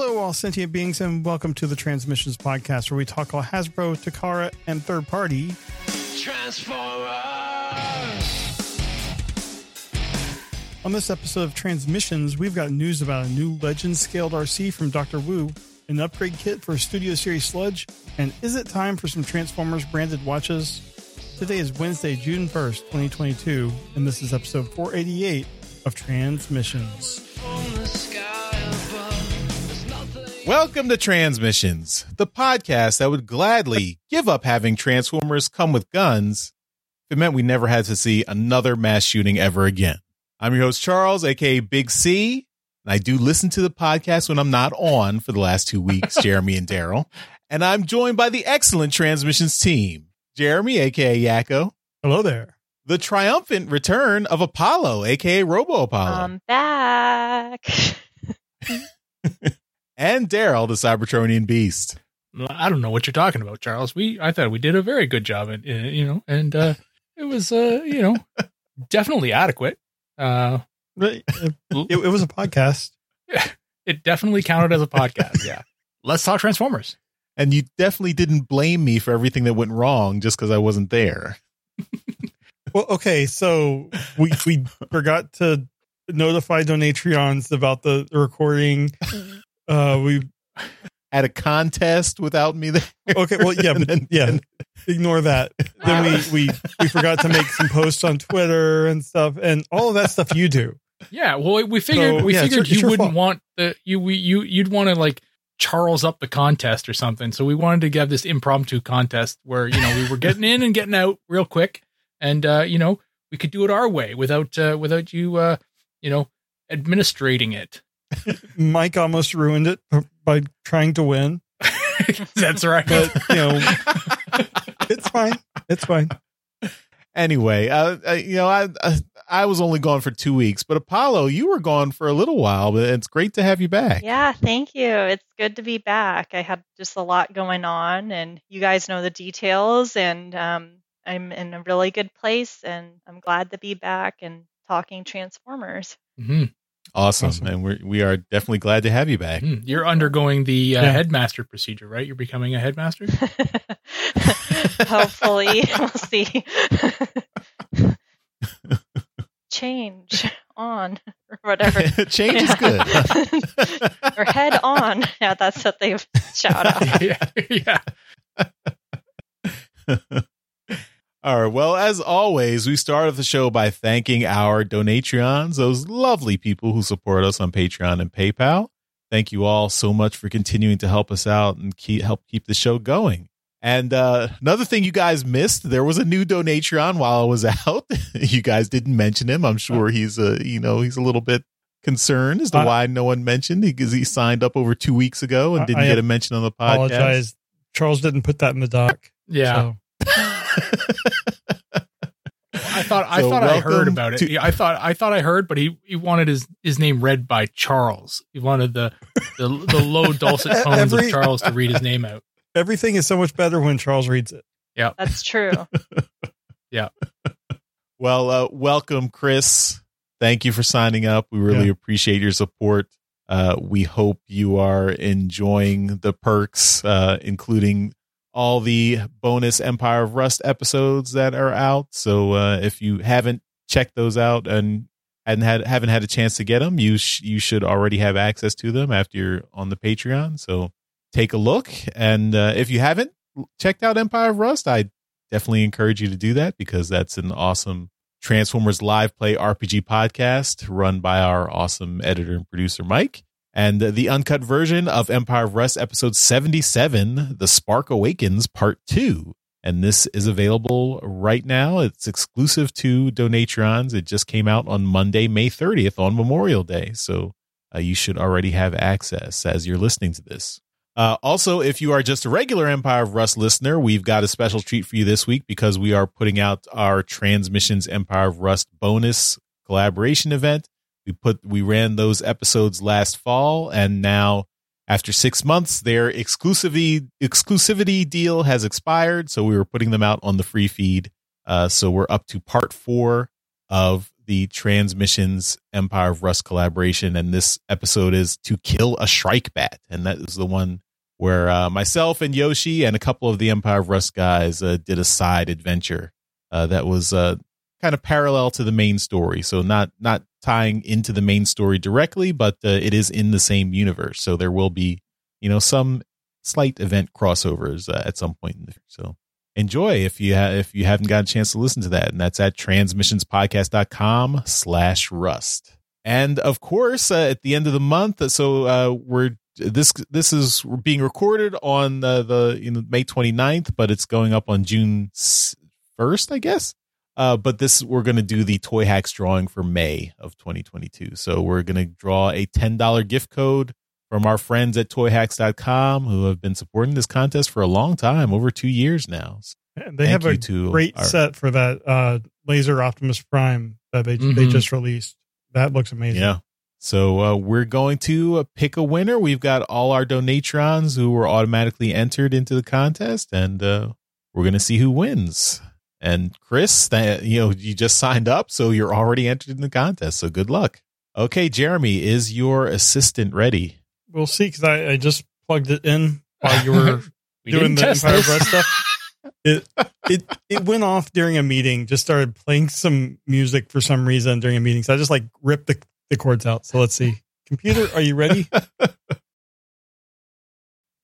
Hello, all sentient beings, and welcome to the Transmissions Podcast, where we talk all Hasbro, Takara, and third party. Transformers! On this episode of Transmissions, we've got news about a new Legend scaled Arcee from Dr. Wu, an upgrade kit for Studio Series Sludge, and is it time for some Transformers branded watches? Today is Wednesday, June 1st, 2022, and this is episode 488 of Transmissions. Welcome to Transmissions, the podcast that would gladly give up having Transformers come with guns if it meant we never had to see another mass shooting ever again. I'm your host, Charles, aka Big C, and I do listen to the podcast when I'm not on for the last two weeks, Jeremy and Daryl. And I'm joined by the excellent Transmissions team, Jeremy, aka Yakko, Hello there. the triumphant return of Apollo, aka Robo Apollo, I'm back. and Daryl, the Cybertronian Beast. I don't know what you're talking about, Charles. We I thought we did a very good job, at, uh, you know, and uh, it was uh, you know definitely adequate. Uh, It, it- it was a podcast. it definitely counted as a podcast. Yeah, let's talk Transformers. And you definitely didn't blame me for everything that went wrong just because I wasn't there. Well, okay, so we we forgot to notify Donatreons about the recording. Uh, we At a contest without me there. okay, well, yeah, but then- yeah, ignore that. Then we we we forgot to make some posts on Twitter and stuff, and all of that stuff you do. Yeah, well, we figured So, we yeah, it's figured your- it's you wouldn't fault. want the you we you you'd want to like Charles up the contest or something. So we wanted to have this impromptu contest where you know we were getting in and getting out real quick, and uh, you know we could do it our way without uh, without you uh, you know administrating it. Mike almost ruined it by trying to win, That's right. but you know, it's fine. It's fine. Anyway, uh, uh, you know, I, I I was only gone for two weeks, but Apollo, you were gone for a little while, but it's great to have you back. yeah, thank you. It's good to be back. I had just a lot going on, and you guys know the details, and um, I'm in a really good place, and I'm glad to be back and talking Transformers. Mhm. Awesome. Awesome. And we we are definitely glad to have you back. Mhm. You're undergoing the uh, Yeah. headmaster procedure, right? You're becoming a headmaster. Hopefully, we'll see. Change on or whatever. Change is good. or head on. Yeah, that's what they shout out. yeah, yeah. All right. Well, as always, we start off the show by thanking our Donatreons, those lovely people who support us on Patreon and PayPal. Thank you all so much for continuing to help us out and keep, help keep the show going. And uh, another thing you guys missed, there was a new Donatreon while I was out. you guys didn't mention him. I'm sure he's a, you know, he's a little bit concerned as to I- why no one mentioned because he signed up over two weeks ago and didn't I get a mention on the podcast. I apologize. Charles didn't put that in the doc. Yeah. so- I thought I So thought I heard about it. to- Yeah, I thought I thought I heard, but he, he wanted his, his name read by Charles. He wanted the the, the low dulcet tones Every- of Charles to read his name out. everything is so much better when Charles reads it. Yeah, That's true. Yeah. Well, uh, welcome, Chris. Thank you for signing up. We really Yeah. appreciate your support. Uh, we hope you are enjoying the perks, uh, including all the bonus Empire of Rust episodes that are out. So uh, if you haven't checked those out and hadn't had haven't had a chance to get them, you sh- you should already have access to them after you're on the Patreon. So take a look, and uh, if you haven't checked out Empire of Rust, I definitely encourage you to do that because that's an awesome Transformers live play RPG podcast run by our awesome editor and producer Mike. And the uncut version of Empire of Rust episode 77, The Spark Awakens part 2. And this is available right now. It's exclusive to Donatreons. It just came out on Monday, May 30th on Memorial Day. So uh, you should already have access as you're listening to this. Uh, also, if you are just a regular Empire of Rust listener, we've got a special treat for you this week because we are putting out our Transmissions Empire of Rust bonus collaboration event. We put we ran those episodes last fall, and now after six months, their exclusivity exclusivity deal has expired. So we were putting them out on the free feed. Uh, so we're up to part four of the Transmissions Empire of Rust collaboration, and this episode is to kill a Shrike Bat, and that is the one where uh, myself and Yoshi and a couple of the Empire of Rust guys uh, did a side adventure uh, that was uh, kind of parallel to the main story. So not not tying into the main story directly, but uh, it is in the same universe. So there will be you know some slight event crossovers uh, at some point. In the, so enjoy if you ha- if you haven't got a chance to listen to that, and that's at transmissionspodcast.com slash rust. And of course, uh, at the end of the month, so uh, we're this this is being recorded on the, the you know May 29th, but it's going up on June 1st, I guess. Uh, but this we're going to do the Toy Hacks drawing for May of 2022. So we're going to draw a $10 gift code from our friends at toyhacks.com who have been supporting this contest for a long time, over two years now. And they Thank have a to great our- set for that uh, Laser Optimus Prime that they they Mhm. just released. That looks amazing. Yeah. So uh, we're going to uh, pick a winner. We've got all our Donatreons who were automatically entered into the contest, and uh, we're going to see who wins. And Chris, that you know, you just signed up, so you're already entered in the contest. So good luck. Okay, Jeremy, is your assistant ready? We'll see because I, I just plugged it in while you were We doing the Empire this. Breath stuff. It it it went off during a meeting. Just started playing some music for some reason during a meeting. So I just like ripped the, the cords out. So let's see. Computer, are you ready?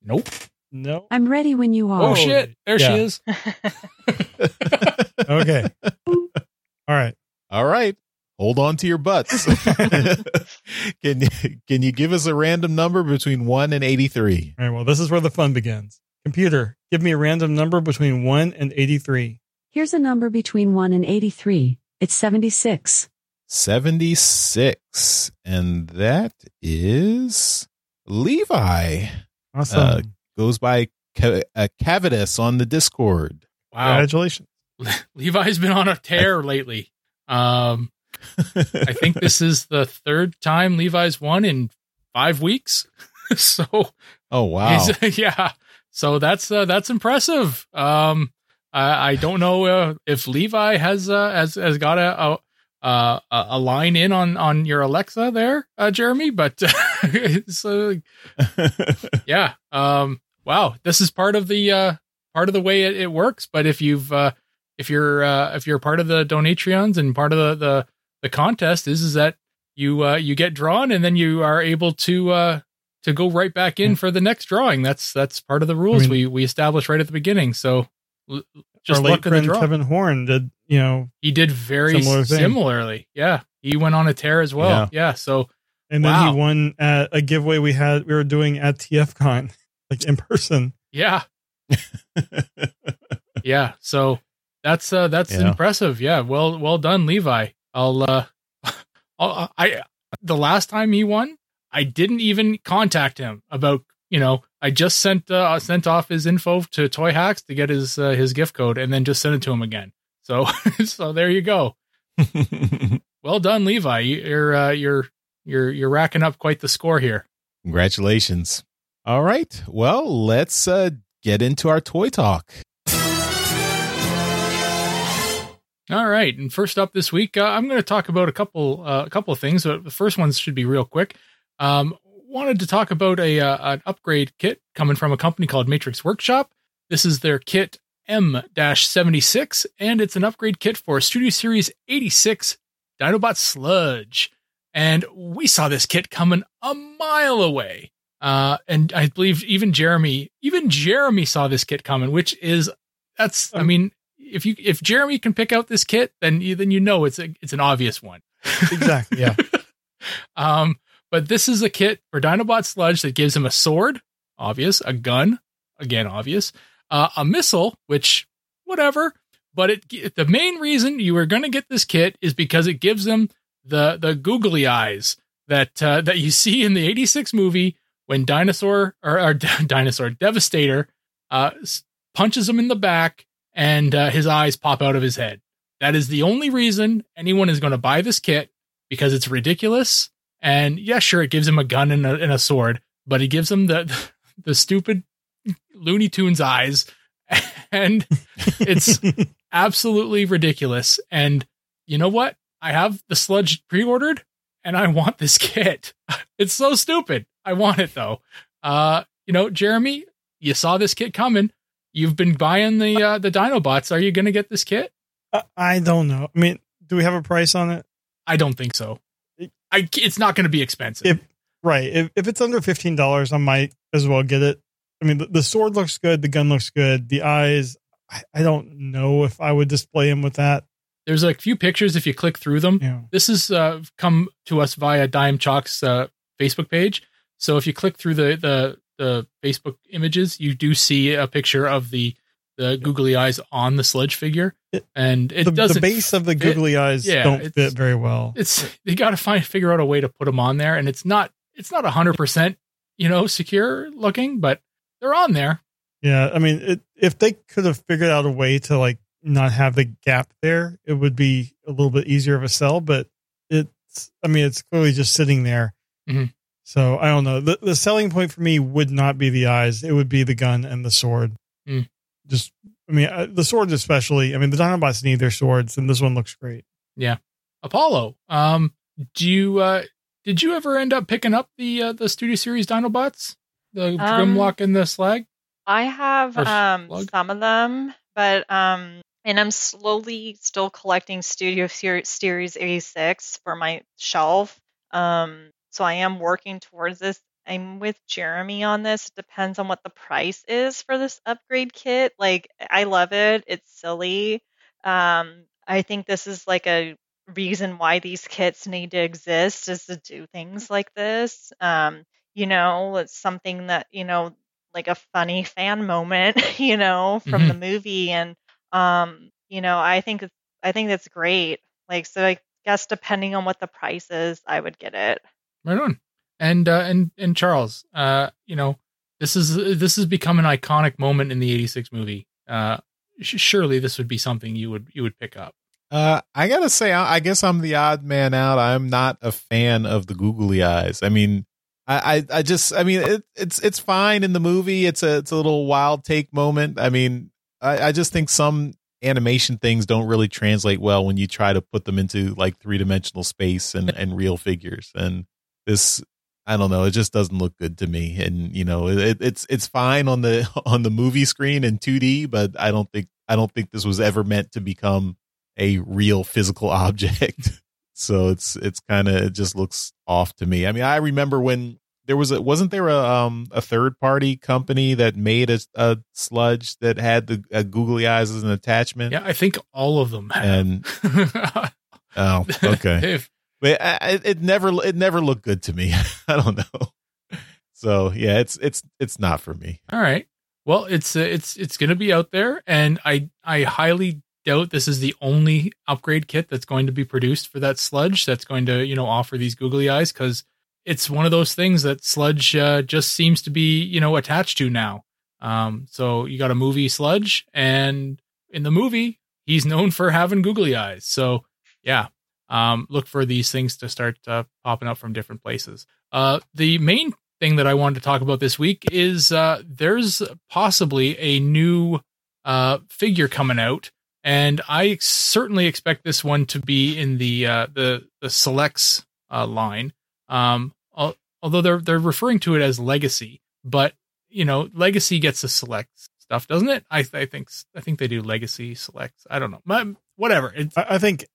Nope. No. I'm ready when you are. Oh, shit! There Yeah. she is. Okay. All right. All right. Hold on to your butts. can you can you give us a random number between one and eighty three? All right. Well, this is where the fun begins. Computer, give me a random number between one and eighty-three. Here's a number between 1 and 83. It's 76. 76 and that is levi Awesome. uh, goes by Ca- uh, cavitus on the discord Wow. Congratulations. Levi's been on a tear lately. Um, I think this is the third time Levi's won in five weeks. so oh wow yeah, so that's uh, that's impressive. Um, I, I don't know uh, if Levi has uh, has has got a. a uh, a a line in on on your Alexa there, uh, Jeremy, but it's, uh, yeah. Um, wow, this is part of the uh, part of the way it, it works. But if you've uh, if you're uh, if you're part of the Donatreons and part of the the, the contest is is that you uh, you get drawn and then you are able to uh, to go right back in Yeah. for the next drawing. That's that's part of the rules mean- we we established right at the beginning. So l- just Our late luck of the friend. Kevin Horn did, you know, he did very Similar thing. similarly. Yeah, he went on a tear as well. Yeah. Yeah. So and then Wow. he won at a giveaway we had we were doing at TFCon, like in person. yeah, yeah. So that's uh that's Yeah. impressive. Yeah. Well well done, Levi. I'll uh I'll, I the last time he won, I didn't even contact him about you know I just sent uh sent off his info to Toy Hacks to get his uh, his gift code and then just sent it to him again. So so there you go. Well done, Levi. You're uh, you're you're you're racking up quite the score here. congratulations all right well let's uh get into our toy talk All right, and first up this week, uh, I'm going to talk about a couple uh, a couple of things. But the first ones should be real quick. Um, wanted to talk about a uh, an upgrade kit coming from a company called Matrix Workshop. This is their kit M-76, and it's an upgrade kit for Studio Series 86 Dinobot Sludge. And we saw this kit coming a mile away. Uh, and I believe even Jeremy, even Jeremy saw this kit coming, which is that's I mean, if you if Jeremy can pick out this kit, then you then you know it's a, it's an obvious one. Exactly. Yeah. Um, but this is a kit for Dinobot Sludge that gives him a sword, obvious, a gun, again obvious, uh, a missile, which whatever. But it the main reason you are going to get this kit is because it gives them the the googly eyes that uh, that you see in the '86 movie when dinosaur or, or dinosaur Devastator uh, punches him in the back and uh, his eyes pop out of his head. That is the only reason anyone is going to buy this kit because it's ridiculous. And yeah, sure, it gives him a gun and a, and a sword, but it gives him the the stupid Looney Tunes eyes, and it's absolutely ridiculous. And you know what? I have the sludge pre-ordered and I want this kit. It's so stupid. I want it though. Uh, you know, Jeremy, you saw this kit coming. You've been buying the uh, the Dinobots. Are you going to get this kit? I, I don't know. I mean, do we have a price on it? I don't think so. I it's not going to be expensive. If right, if if it's under fifteen dollars, I might as well get it. I mean, the, the sword looks good, the gun looks good, the eyes. I, I don't know if I would display him with that. There's a few pictures if you click through them. Yeah. This has uh, come to us via Dime Chalk's uh, Facebook page. So if you click through the, the the Facebook images, you do see a picture of the the googly eyes on the sledge figure, and it the, doesn't. the base of the fit. googly eyes Yeah, don't fit very well. It's they got to find figure out a way to put them on there, and it's not it's not hundred percent you know secure looking, but they're on there. Yeah, I mean, it, if they could have figured out a way to like not have the gap there, it would be a little bit easier of a sell. But it's, I mean, it's clearly just sitting there. Mhm. So I don't know. The the selling point for me would not be the eyes; it would be the gun and the sword. Mm. Just, I mean, uh, the swords especially. I mean, the Dinobots need their swords, and this one looks great. Yeah, Apollo, um, do you uh, did you ever end up picking up the uh, the Studio Series Dinobots, the Um, Grimlock and the Slag? I have Or um, slug? some of them, but um, and I'm slowly still collecting Studio Ser- Series 86 for my shelf. Um, so I am working towards this. I'm with Jeremy on this. It depends on what the price is for this upgrade kit. Like, I love it. It's silly. Um, I think this is like a reason why these kits need to exist is to do things like this. Um, you know, it's something that, you know, like a funny fan moment, you know, from the movie. And um, you know, I think I think that's great. Like so I guess depending on what the price is, I would get it. Right on. And uh, and and Charles, uh, you know, this is this has become an iconic moment in the '86 movie. Uh, sh- surely this would be something you would you would pick up. Uh, I gotta say, I, I guess I'm the odd man out. I'm not a fan of the googly eyes. I mean, I, I, I just, I mean, it, it's it's fine in the movie. It's a it's a little wild take moment. I mean, I, I just think some animation things don't really translate well when you try to put them into like three dimensional space and and real figures. And this, I don't know, it just doesn't look good to me. And you know, it, it's it's fine on the on the movie screen in 2D, but I don't think I don't think this was ever meant to become a real physical object. so it's it's kind of it just looks off to me. I mean, I remember when there was a wasn't there a um a third party company that made a, a sludge that had the uh, googly eyes as an attachment. Yeah, I think all of them have. And oh, okay, but I, I- it never it never looked good to me. I don't know. So yeah, it's it's it's not for me. all right. Well, it's uh, it's it's going to be out there, and I I highly doubt this is the only upgrade kit that's going to be produced for that sludge that's going to you know offer these googly eyes because it's one of those things that sludge uh, just seems to be you know attached to now. Um, so you got a movie sludge, and in the movie he's known for having googly eyes. So yeah, um, look for these things to start uh, popping up from different places. Uh, the main thing that I wanted to talk about this week is uh, there's possibly a new uh, figure coming out, and I certainly expect this one to be in the uh, the the selects line. Um, although they're they're referring to it as legacy, but you know, legacy gets the select stuff, doesn't it? I I think I think they do legacy selects. I don't know, but whatever. It's I, I think,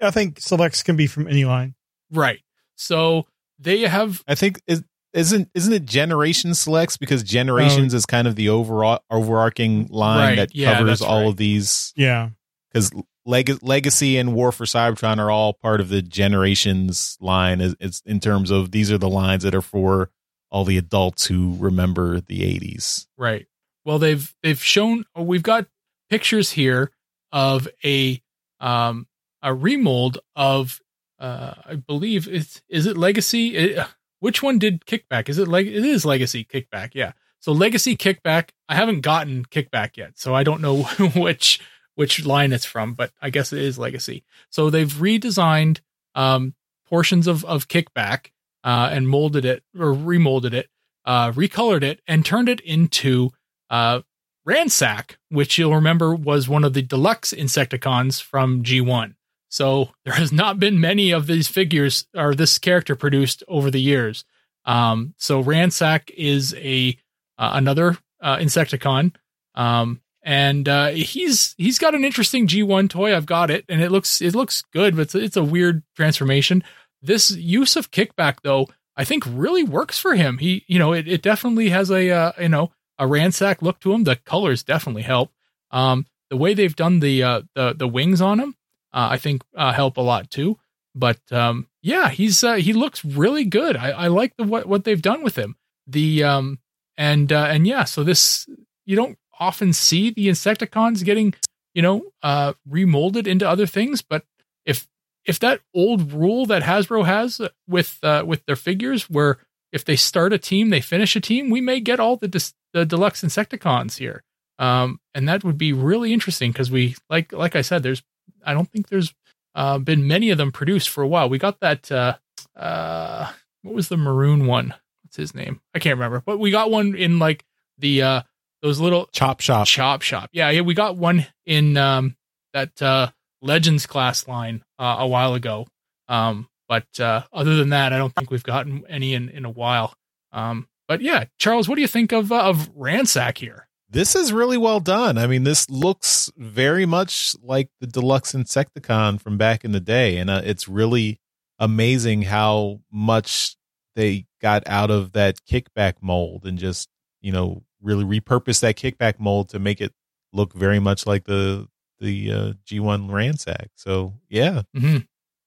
I think selects can be from any line. right. So they have I think is isn't isn't it generation selects because generations oh. is kind of the overall overarching line Right, that yeah, covers that's all right. of these Yeah, because Leg- legacy and war for cybertron are all part of the generations line is it's in terms of these are the lines that are for all the adults who remember the 80s Right. Well, they've they've shown we've got pictures here of a um a remold of uh I believe it's is it Legacy? It, which one did Kickback? Is it like it is Legacy Kickback? Yeah. So Legacy Kickback. I haven't gotten Kickback yet, so I don't know which which line it's from, but I guess it is Legacy. So they've redesigned um portions of of Kickback uh and molded it or remolded it uh, recolored it and turned it into uh, Ransack, which you'll remember was one of the deluxe Insecticons from G1. So there has not been many of these figures or this character produced over the years. Um, so Ransack is a uh, another uh, Insecticon, um, and uh, he's he's got an interesting G1 toy. I've got it, and it looks it looks good, but it's, it's a weird transformation. This use of kickback, though, I think really works for him. He, you know, it, it definitely has a uh, you know a ransack look to him. The colors definitely help. Um, the way they've done the uh, the the wings on him, uh, I think uh, help a lot too. But um, yeah, he's uh, he looks really good. I, I like the what what they've done with him. The um and and yeah, so this you don't often see the Insecticons getting you know uh remolded into other things, but if if that old rule that Hasbro has with uh, with their figures, where if they start a team, they finish a team, we may get all the dis- the deluxe Insecticons here, um, and that would be really interesting because we like like I said, there's I don't think there's uh, been many of them produced for a while. We got that uh, uh, what was the maroon one? What's his name? I can't remember, but we got one in like the uh, those little Chop shop. Chop Shop. Yeah, yeah, we got one in um, that uh, Legends class line uh, a while ago. Um, but uh, other than that, I don't think we've gotten any in, in a while. Um, but yeah, Charles, what do you think of uh, of Ransack here? This is really well done. I mean, this looks very much like the deluxe Insecticon from back in the day, and uh, it's really amazing how much they got out of that kickback mold and just you know really repurpose that kickback mold to make it look very much like the the uh, G1 Ransack. So yeah, Mm-hmm.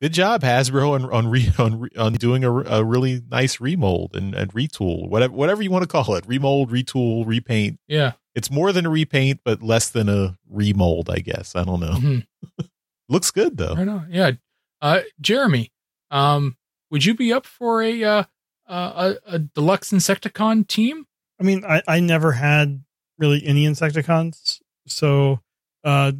good job Hasbro on on re, on, re, on doing a, a really nice remold and, and retool, whatever whatever you want to call it, remold, retool, repaint. Yeah. It's more than a repaint, but less than a remold, I guess. I don't know. Mhm. Looks good though. Right on. Yeah. Uh, Jeremy, um, would you be up for a uh, uh, a, a deluxe Insecticon team? I mean, I, I never had really any Insecticons. So, uh,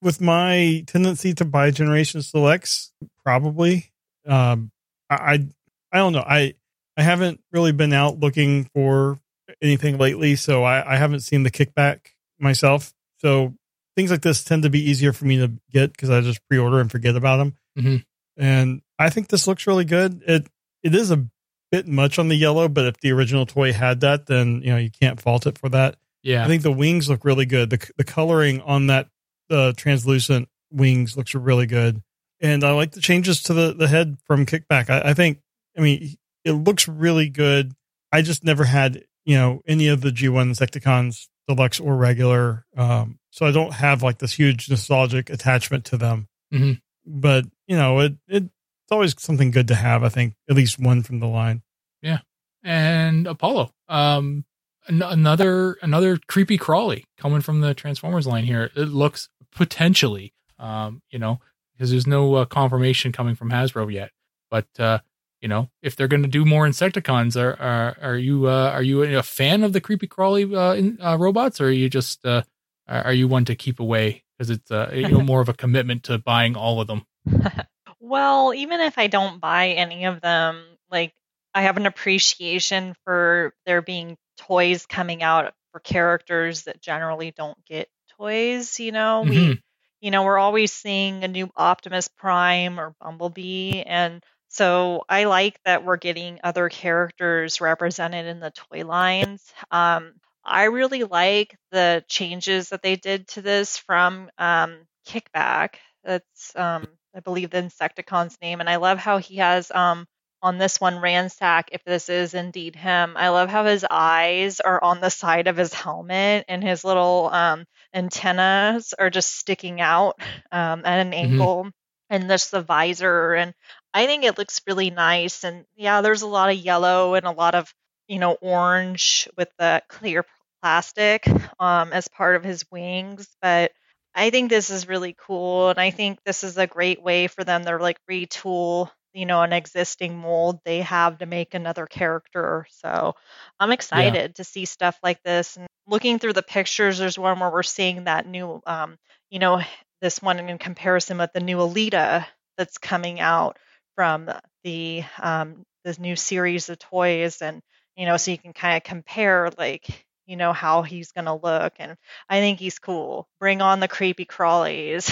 with my tendency to buy Generation Selects, probably, um, I, I, don't know. I, I haven't really been out looking for anything lately. So I, I haven't seen the kickback myself. So things like this tend to be easier for me to get because I just pre-order and forget about them. Mhm. And I think this looks really good. It, it is a bit much on the yellow, but if the original toy had that, then you know you can't fault it for that. Yeah. I think the wings look really good. The the coloring on that uh, translucent wings looks really good, and I like the changes to the the head from Kickback. I, I think, I mean, it looks really good. I just never had you know any of the G1 Insecticons, deluxe or regular, um, so I don't have like this huge nostalgic attachment to them. Mhm. But you know, it it it's always something good to have. I think at least one from the line. Yeah, and Apollo. Um, an- another another creepy crawly coming from the Transformers line here. It looks potentially, um, you know, because there's no uh, confirmation coming from Hasbro yet. But uh, you know, if they're going to do more Insecticons, are are are you uh, are you a fan of the creepy crawly uh, in, uh, robots, or are you just uh, are are you one to keep away because it's uh, you know more of a commitment to buying all of them? Well, even if I don't buy any of them, like I have an appreciation for there being toys coming out for characters that generally don't get toys, you know. We Mhm. you know, we're always seeing a new Optimus Prime or Bumblebee and so I like that we're getting other characters represented in the toy lines. Um, I really like the changes that they did to this from um, Kickback. That's um, I believe the Insecticon's name, and I love how he has um, on this one Ransack. If this is indeed him, I love how his eyes are on the side of his helmet, and his little um, antennas are just sticking out um, at an angle, and just the visor. And I think it looks really nice. And yeah, there's a lot of yellow and a lot of you know orange with the clear plastic um, as part of his wings, but I think this is really cool, and I think this is a great way for them to like retool, you know, an existing mold they have to make another character. So I'm excited to see stuff like this. And looking through the pictures, there's one where we're seeing that new, um, you know, this one in comparison with the new Elita that's coming out from the um, this new series of toys, and you know, so you can kind of compare like you know how he's going to look and i think he's cool bring on the creepy crawlies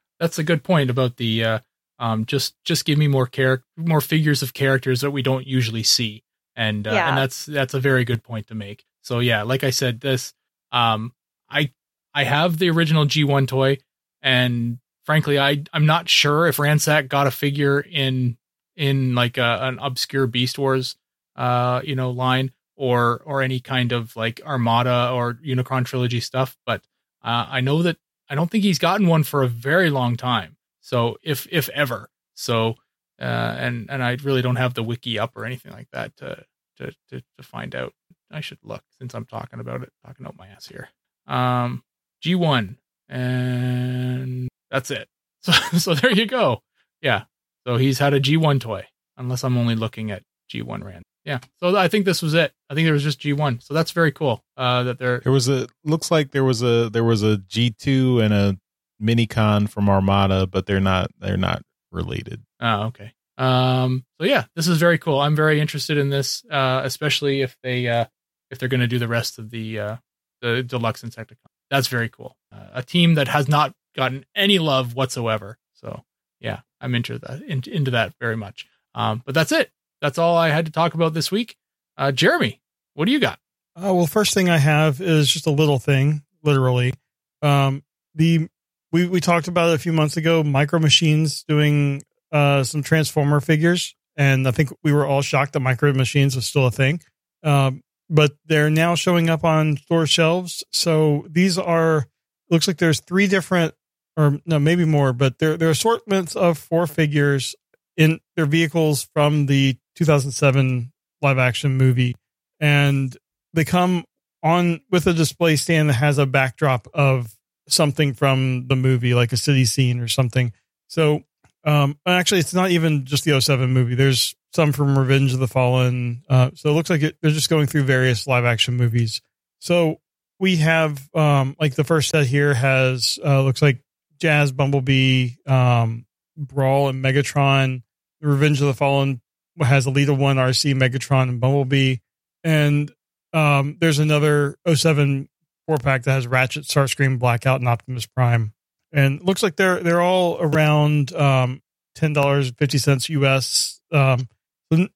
that's a good point about the uh, um, just just give me more character, more figures of characters that we don't usually see, and uh, Yeah. and that's that's a very good point to make. So yeah, like I said, this um, I I have the original G1 toy, and frankly, I I'm not sure if Ransack got a figure in in like a, an obscure Beast Wars, uh, you know, line or or any kind of like Armada or Unicron trilogy stuff, but uh, I know that I don't think he's gotten one for a very long time. So if if ever, so uh, and and I really don't have the wiki up or anything like that to to to, to find out. I should look since I'm talking about it, talking out my ass here. Um, G1, and that's it. So so there you go. Yeah. So he's had a G1 toy, unless I'm only looking at G1 Rand. Yeah. So I think this was it. I think there was just G1. So that's very cool. Uh, that they're There was a looks like there was a there was a G two and a minicon from Armada, but they're not they're not related. Oh, okay. Um, so yeah, this is very cool. I'm very interested in this, uh, especially if they uh, if they're going to do the rest of the uh, the deluxe Insecticon. That's very cool. Uh, a team that has not gotten any love whatsoever. So yeah, I'm into that in, into that very much. Um, but that's it. That's all I had to talk about this week. Uh, Jeremy, what do you got? Uh, well, first thing I have is just a little thing, literally. Um, the we we talked about it a few months ago. Micro Machines doing uh, some Transformer figures, and I think we were all shocked that Micro Machines was still a thing. Um, but they're now showing up on store shelves. So these are looks like there's three different, or no, maybe more, but they're they're assortments of four figures in their vehicles from the 2007 live action movie, and they come on with a display stand that has a backdrop of something from the movie, like a city scene or something. So, um, actually, it's not even just the 07 movie. There's some from Revenge of the Fallen. Uh, so it looks like it, they're just going through various live action movies. So we have, um, like the first set here has, uh, looks like Jazz, Bumblebee, um, Brawl, and Megatron. Revenge of the Fallen has Elita 1, Arcee, Megatron, and Bumblebee. And um, there's another 07 four pack that has Ratchet, Starscream, Blackout, and Optimus Prime, and looks like they're they're all around um, ten dollars fifty cents US. Um,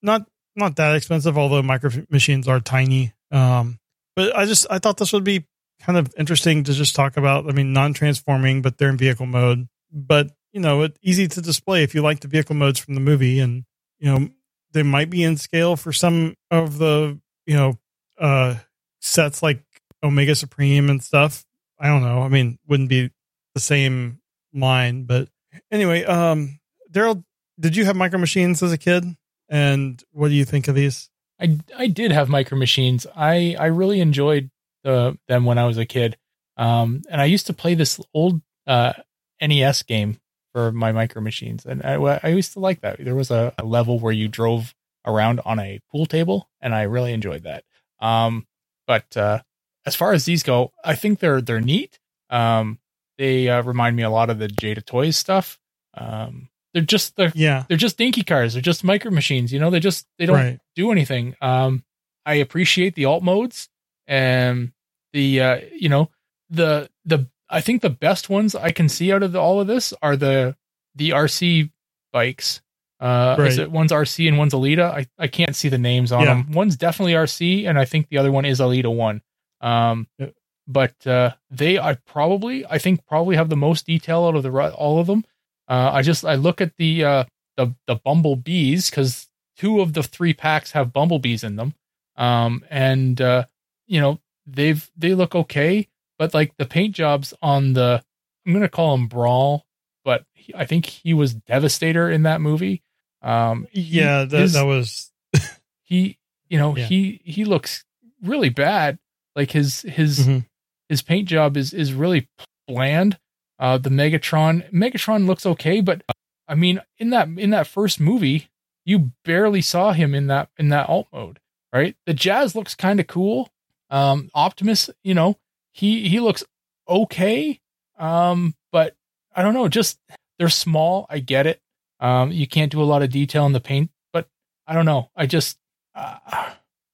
not not that expensive, although micro machines are tiny. Um, but I just I thought this would be kind of interesting to just talk about. I mean, non transforming, but they're in vehicle mode. But you know, it's easy to display if you like the vehicle modes from the movie, and you know they might be in scale for some of the you know uh sets like Omega Supreme and stuff. I don't know. I mean, wouldn't be the same line, but anyway, um Daryl, did you have micro machines as a kid? And what do you think of these? I I did have micro machines. I I really enjoyed the them when I was a kid. Um, and I used to play this old uh NES game for my micro machines, and I I used to like that. There was a, a level where you drove around on a pool table, and I really enjoyed that. Um, but uh, as far as these go, I think they're they're neat. Um, they uh, remind me a lot of the Jada Toys stuff. Um, they're just they're Yeah. they're just dinky cars. They're just micro machines. You know, they just they don't Right. do anything. Um, I appreciate the alt modes and the uh, you know the the I think the best ones I can see out of the, all of this are the the Arcee bikes. Uh, is it one's Arcee and one's Elita? I, I can't see the names on Yeah. them. One's definitely Arcee, and I think the other one is Elita one. Um, Yeah. but uh, they I probably I think probably have the most detail out of the all of them. Uh, I just I look at the uh, the the bumblebees because two of the three packs have bumblebees in them. Um, and uh, you know they've they look okay, but like the paint jobs on the I'm gonna call him Brawl, but he, I think he was Devastator in that movie. Um, Yeah, that, his- that was he you know Yeah. he he looks really bad. Like his his Mhm. his paint job is is really bland. Uh, the Megatron Megatron looks okay, but I mean in that in that first movie, you barely saw him in that in that alt mode, right? The Jazz looks kind of cool. Um, Optimus, you know, he he looks okay. Um, but I don't know, just they're small. I get it. Um, you can't do a lot of detail in the paint, but I don't know. I just uh,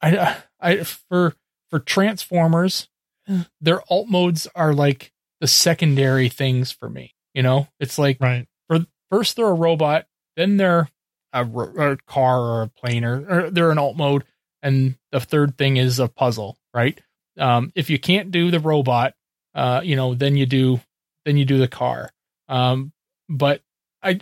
I I for for Transformers, their alt modes are like the secondary things for me. You know, it's like Right. For first they're a robot, then they're a, ro- a car or a plane or, or they're in alt mode, and the third thing is a puzzle, right? Um, if you can't do the robot, uh, you know, then you do then you do the car. Um, but I,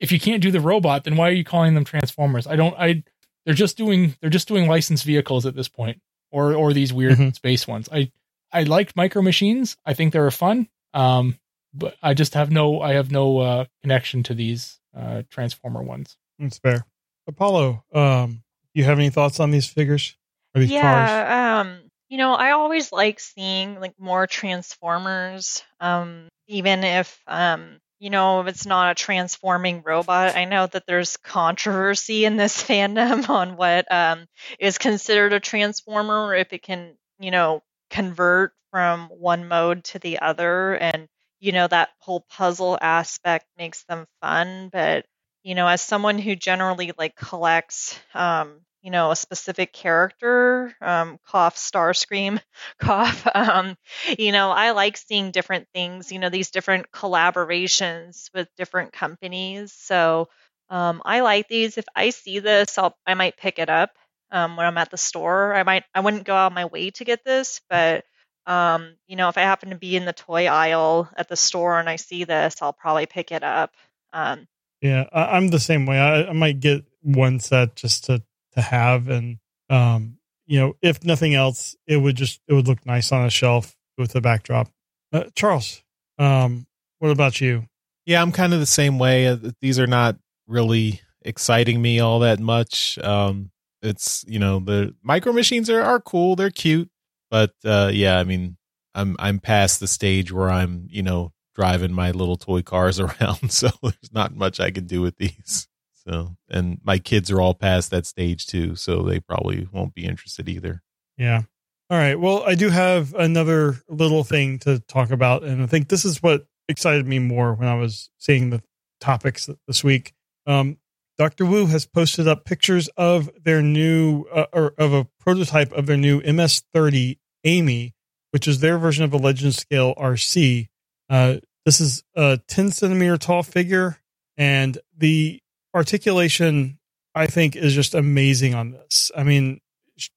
if you can't do the robot, then why are you calling them Transformers? I don't. I they're just doing they're just doing licensed vehicles at this point, or or these weird Mhm. space ones. I I liked Micro Machines. I think they're fun. Um, but I just have no I have no uh, connection to these uh, Transformer ones. That's fair. Apollo, um, you have any thoughts on these figures? Or these cars? yeah um you know i always like seeing like more transformers um even if um you know if it's not a transforming robot i know that there's controversy in this fandom on what um is considered a transformer if it can you know convert from one mode to the other and you know that whole puzzle aspect makes them fun but you know as someone who generally like collects um you know a specific character um cough Starscream cough um you know i like seeing different things you know these different collaborations with different companies. So um i like these. If i see this i'll i might pick it up um when i'm at the store. I might i wouldn't go out my way to get this but um you know if i happen to be in the toy aisle at the store and i see this i'll probably pick it up um. Yeah, I, I'm the same way. I, I might get one set just to to have, and um, you know, if nothing else, it would just it would look nice on a shelf with the backdrop. Uh, Charles, um, what about you? Yeah, I'm kind of the same way. Uh, These are not really exciting me all that much. Um, it's you know the micro machines are are cool, they're cute, but uh, yeah, I mean, I'm I'm past the stage where I'm you know driving my little toy cars around, so there's not much I can do with these. So, and my kids are all past that stage too, so they probably won't be interested either. Yeah. All right. Well, I do have another little thing to talk about, and I think this is what excited me more when I was seeing the topics this week. Um, Dr. Wu has posted up pictures of their new, uh, or of a prototype of their new MS30 Amy, which is their version of a Legend Scale Arcee. Uh, this is a 10 centimeter tall figure, and the articulation, I think, is just amazing on this. I mean,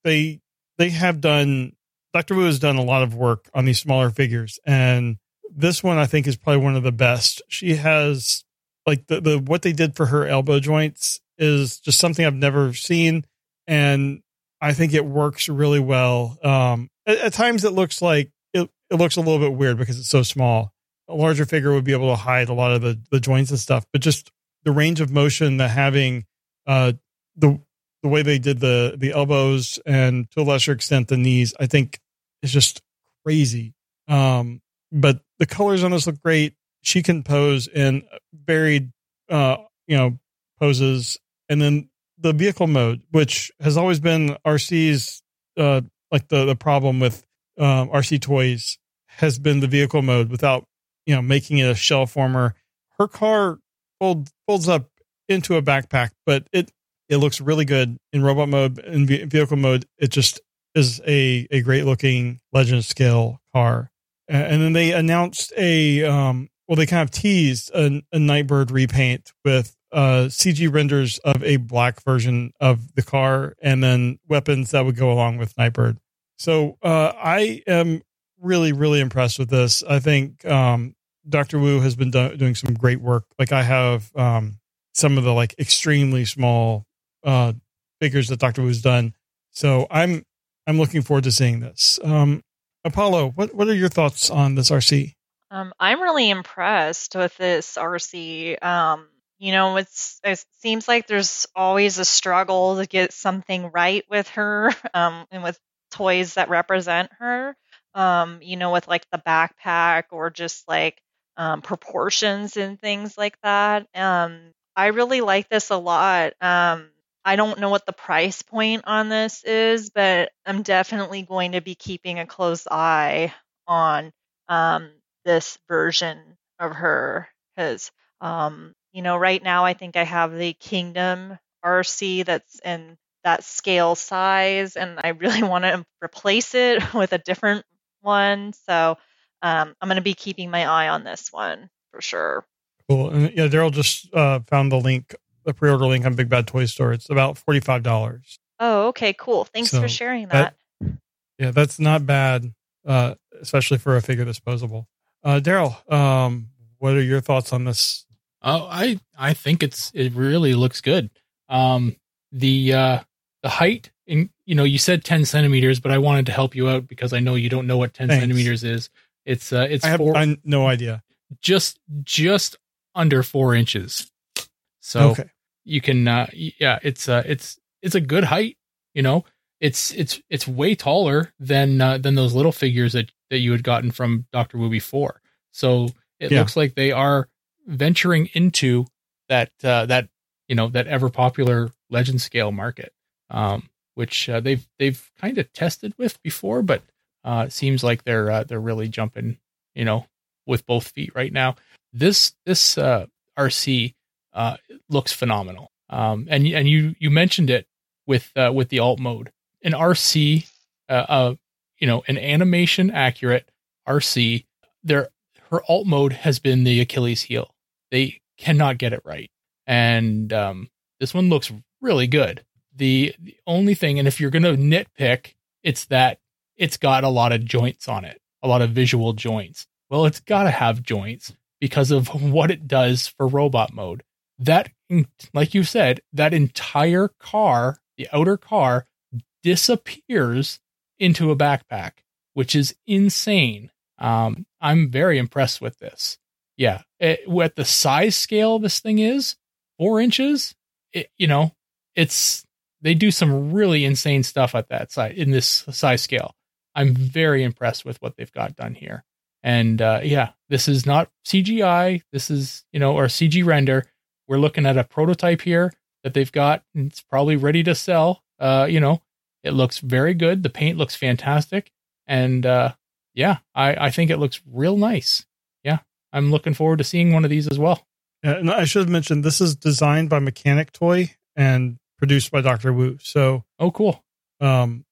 they they have done Dr. Wu has done a lot of work on these smaller figures and this one I think is probably one of the best. She has like the, the what they did for her elbow joints is just something I've never seen and I think it works really well. Um at, at times it looks like it, it looks a little bit weird because it's so small. A larger figure would be able to hide a lot of the, the joints and stuff, but just the range of motion that having uh the the way they did the the elbows and to a lesser extent the knees, I think is just crazy. Um, but the colors on this look great. She can pose in varied, uh, you know, poses, and then the vehicle mode, which has always been Arcee's, uh, like the the problem with um, Arcee toys, has been the vehicle mode without, you know, making it a shell former. Her car fold, folds up into a backpack, but it it looks really good in robot mode in vehicle mode. It just is a a great looking legend scale car. And then they announced a um well they kind of teased a, a Nightbird repaint with uh CG renders of a black version of the car and then weapons that would go along with Nightbird. So uh I am really really impressed with this. I think um Dr. Wu has been do- doing some great work. Like I have um some of the like extremely small uh figures that Dr. Wu's done. So I'm I'm looking forward to seeing this. Um Apollo, what what are your thoughts on this Arcee? Um, I'm really impressed with this Arcee. Um, you know, it's it seems like there's always a struggle to get something right with her, um, and with toys that represent her. Um, you know, with like the backpack or just like um, proportions and things like that. Um, I really like this a lot. Um, I don't know what the price point on this is, but I'm definitely going to be keeping a close eye on um, this version of her because um, you know right now I think I have the Kingdom Arcee that's in that scale size, and I really want to replace it with a different one. So um, I'm going to be keeping my eye on this one. for sure. Cool. And yeah, Daryl just uh, found the link, the pre-order link on Big Bad Toy Store. It's about forty-five dollars. Oh, okay, cool. Thanks So, for sharing that. that- Yeah, that's not bad, uh, especially for a figure disposable. Uh, Daryl, um, what are your thoughts on this? Oh, I I think it's it really looks good. Um, the uh, the height in you know you said ten centimeters, but I wanted to help you out because I know you don't know what ten Thanks. centimeters is. It's uh it's I have four, I, no idea. just just under four inches. So okay. you can uh yeah it's uh it's it's a good height you know it's it's it's way taller than uh, than those little figures that that you had gotten from Dr. Wu before so it Yeah. looks like they are venturing into that uh that you know that ever popular legend scale market um which uh, they've they've kind of tested with before but uh it seems like they're uh, they're really jumping you know with both feet right now this this uh Arcee uh, looks phenomenal. Um, and and you you mentioned it with uh, with the alt mode, an Arcee, uh, uh, you know, an animation accurate Arcee. Their her alt mode has been the Achilles heel. They cannot get it right, and um, this one looks really good. The the only thing, and if you're gonna nitpick, it's that it's got a lot of joints on it, a lot of visual joints. Well, it's got to have joints because of what it does for robot mode. That, like you said, that entire car, the outer car, disappears into a backpack, which is insane. Um, I'm very impressed with this. Yeah, it, what the size scale this thing is, four inches. It, you know, it's they do some really insane stuff at that size in this size scale. I'm very impressed with what they've got done here. And uh, yeah, this is not CGI. This is, you know, or CG render. We're looking at a prototype here that they've got. and It's probably ready to sell. Uh, you know, it looks very good. The paint looks fantastic. And uh, yeah, I, I think it looks real nice. Yeah, I'm looking forward to seeing one of these as well. Yeah, and I should have mentioned this is designed by Mechanic Toy and produced by Doctor Wu. So Oh, cool. um,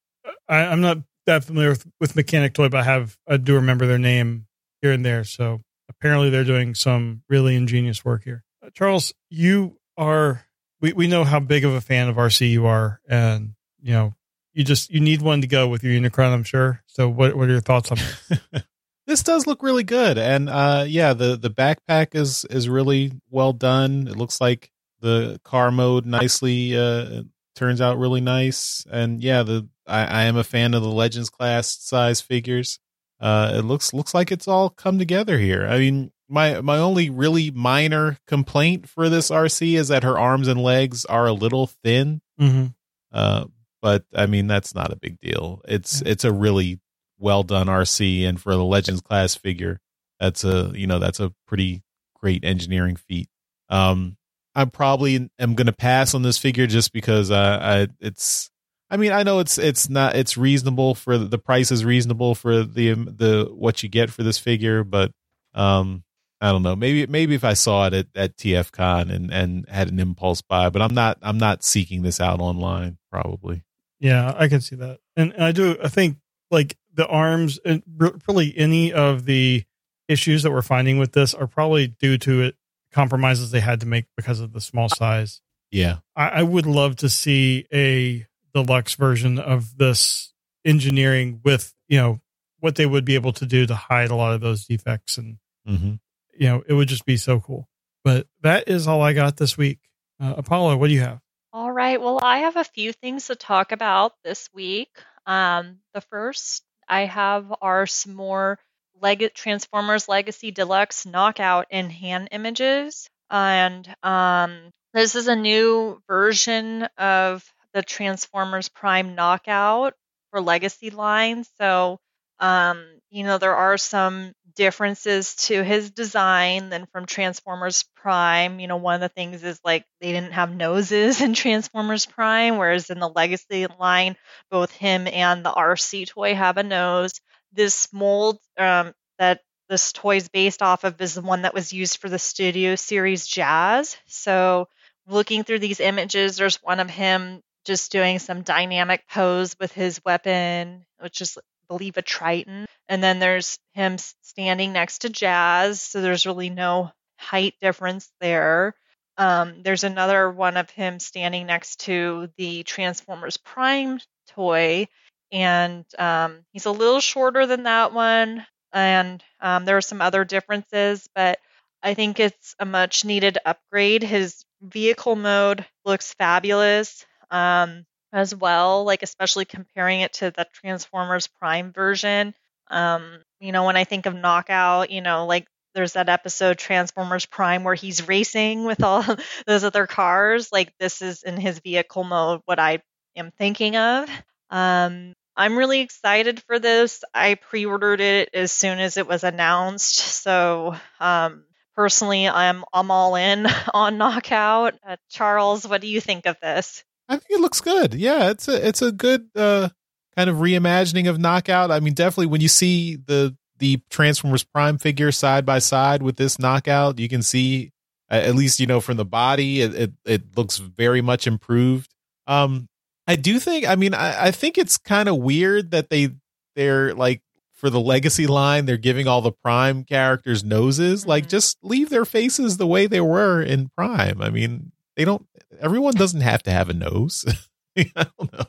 I, I'm not that familiar with, with Mechanic Toy, but I have I do remember their name here and there. So apparently they're doing some really ingenious work here. Uh, Charles, you are we, we know how big of a fan of Arcee you are, and you know you just you need one to go with your Unicron, I'm sure. So what what are your thoughts on this? this does look really good and uh yeah the the backpack is is really well done it looks like the car mode nicely uh turns out really nice and yeah the i, I am a fan of the legends class size figures uh it looks looks like it's all come together here i mean my my only really minor complaint for this Arcee is that her arms and legs are a little thin mm-hmm. uh, but I mean that's not a big deal. It's it's a really well done Arcee, and for the Legends class figure, that's a you know that's a pretty great engineering feat. Um, I probably am going to pass on this figure just because uh, I it's. I mean, I know it's it's not it's reasonable for the price is reasonable for the the what you get for this figure, but um, I don't know. Maybe maybe if I saw it at, at TFCon and and had an impulse buy, but I'm not I'm not seeking this out online. Probably. Yeah, I can see that, and, and I do. I think like the arms and really any of the issues that we're finding with this are probably due to it compromises they had to make because of the small size. Yeah. I, I would love to see a deluxe version of this engineering with you know what they would be able to do to hide a lot of those defects, and Mm-hmm. you know it would just be so cool. But that is all I got this week. Uh, Apollo, what do you have? All right. Well, I have a few things to talk about this week. Um, the first I have are some more Leg- Transformers Legacy Deluxe knockout in hand images. And um, this is a new version of the Transformers Prime knockout for Legacy line. So, um, you know, there are some differences to his design than from Transformers Prime. You know, one of the things is like they didn't have noses in Transformers Prime, whereas in the Legacy line, both him and the Arcee toy have a nose. This mold um, that this toy is based off of is the one that was used for the Studio Series Jazz. So, looking through these images, there's one of him just doing some dynamic pose with his weapon, which is believe a Triton. And then there's him standing next to Jazz, so there's really no height difference there. Um, there's another one of him standing next to the Transformers Prime toy, and um, he's a little shorter than that one. And um, there are some other differences, but I think it's a much needed upgrade. His vehicle mode looks fabulous um, as well, like especially comparing it to the Transformers Prime version. Um, you know, when I think of Knockout, you know, like there's that episode Transformers Prime where he's racing with all those other cars. Like this is in his vehicle mode, what I am thinking of. Um, I'm really excited for this. I pre-ordered it as soon as it was announced, so um, personally, I'm I'm all in on Knockout. Uh, Charles, what do you think of this? I think it looks good. Yeah, it's a it's a good uh, kind of reimagining of Knockout. I mean, definitely when you see the the Transformers Prime figure side by side with this Knockout, you can see at least you know from the body, it it, it looks very much improved. Um, I do think. I mean, I, I think it's kind of weird that they they're like for the legacy line, they're giving all the Prime characters noses. Like, Mhm. just leave their faces the way they were in Prime. I mean, they don't. Everyone doesn't have to have a nose. I don't know.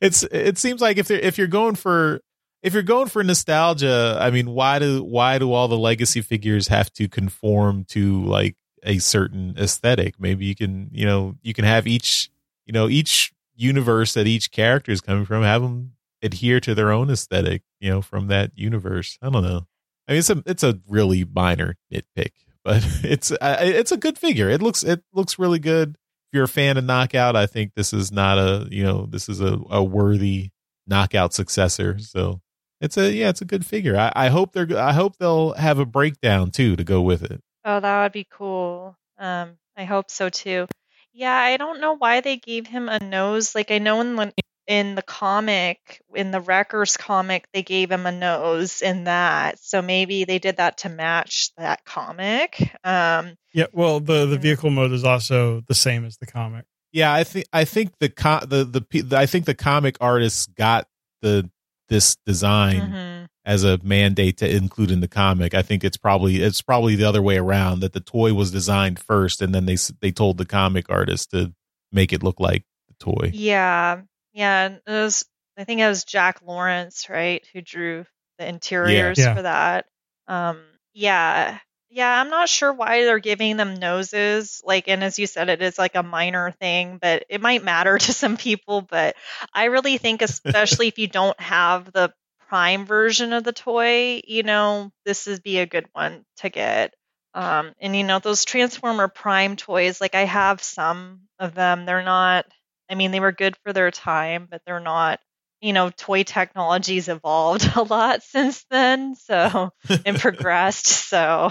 It's it seems like if they're if you're going for if you're going for nostalgia, I mean, why do why do all the legacy figures have to conform to like a certain aesthetic? Maybe you can you know you can have each you know each universe that each character is coming from have them adhere to their own aesthetic you know from that universe. I don't know. I mean, it's a it's a really minor nitpick, but it's uh, it's a good figure. It looks it looks really good. If you're a fan of Knockout, I think this is not a you know this is a, a worthy Knockout successor. So it's a yeah, it's a good figure. I, I hope they're I hope they'll have a breakdown too to go with it. Oh, that would be cool. Um, I hope so too. Yeah, I don't know why they gave him a nose. Like I know in the in the comic, in the Wreckers comic, they gave him a nose in that. So maybe they did that to match that comic. Um, Yeah, well, the the vehicle mode is also the same as the comic. Yeah, I think I think the co- the, the the I think the comic artists got the this design mhm. as a mandate to include in the comic. I think it's probably it's probably the other way around that the toy was designed first and then they they told the comic artist to make it look like the toy. Yeah, yeah. and It was, I think it was Jack Lawrence, right, who drew the interiors Yeah. for that. Um, yeah, yeah. I'm not sure why they're giving them noses. Like, and as you said, it is like a minor thing, but it might matter to some people. But I really think, especially if you don't have the prime version of the toy, you know, this would be a good one to get. Um, and you know, those Transformer Prime toys, like I have some of them. They're not I mean, they were good for their time, but they're not, you know, toy technology's evolved a lot since then, so and progressed. So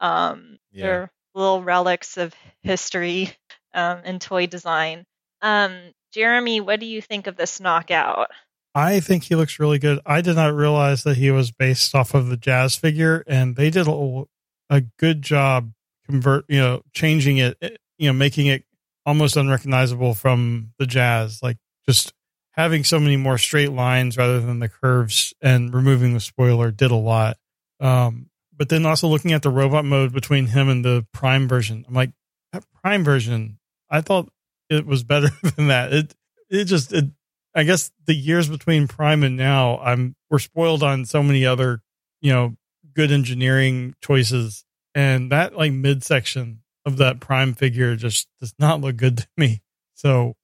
um Yeah. they're little relics of history um and toy design. Um Jeremy, what do you think of this knockout? I think he looks really good. I did not realize that he was based off of the jazz figure, and they did a, a good job convert, you know, changing it, eh, you know, making it almost unrecognizable from the jazz. Like just having so many more straight lines rather than the curves, and removing the spoiler did a lot. Um, but then also looking at the robot mode between him and the prime version, I'm like, that prime version, I thought it was better than that. It it just it I guess the years between Prime and now, I'm we're spoiled on so many other, you know, good engineering choices, and that like midsection of that Prime figure just does not look good to me. So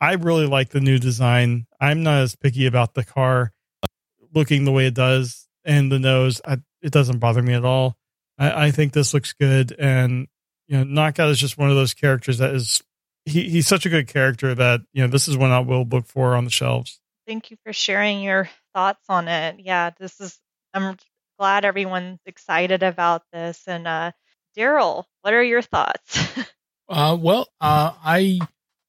I- really like the new design. I'm not as picky about the car looking the way it does and the nose. I, it doesn't bother me at all. I, I think this looks good, and you know, Knockout is just one of those characters that is he, he's such a good character that you know this is one I will look for on the shelves. Thank you for sharing your thoughts on it. Yeah, this is I'm glad everyone's excited about this and uh Daryl, what are your thoughts? Uh, well, uh, I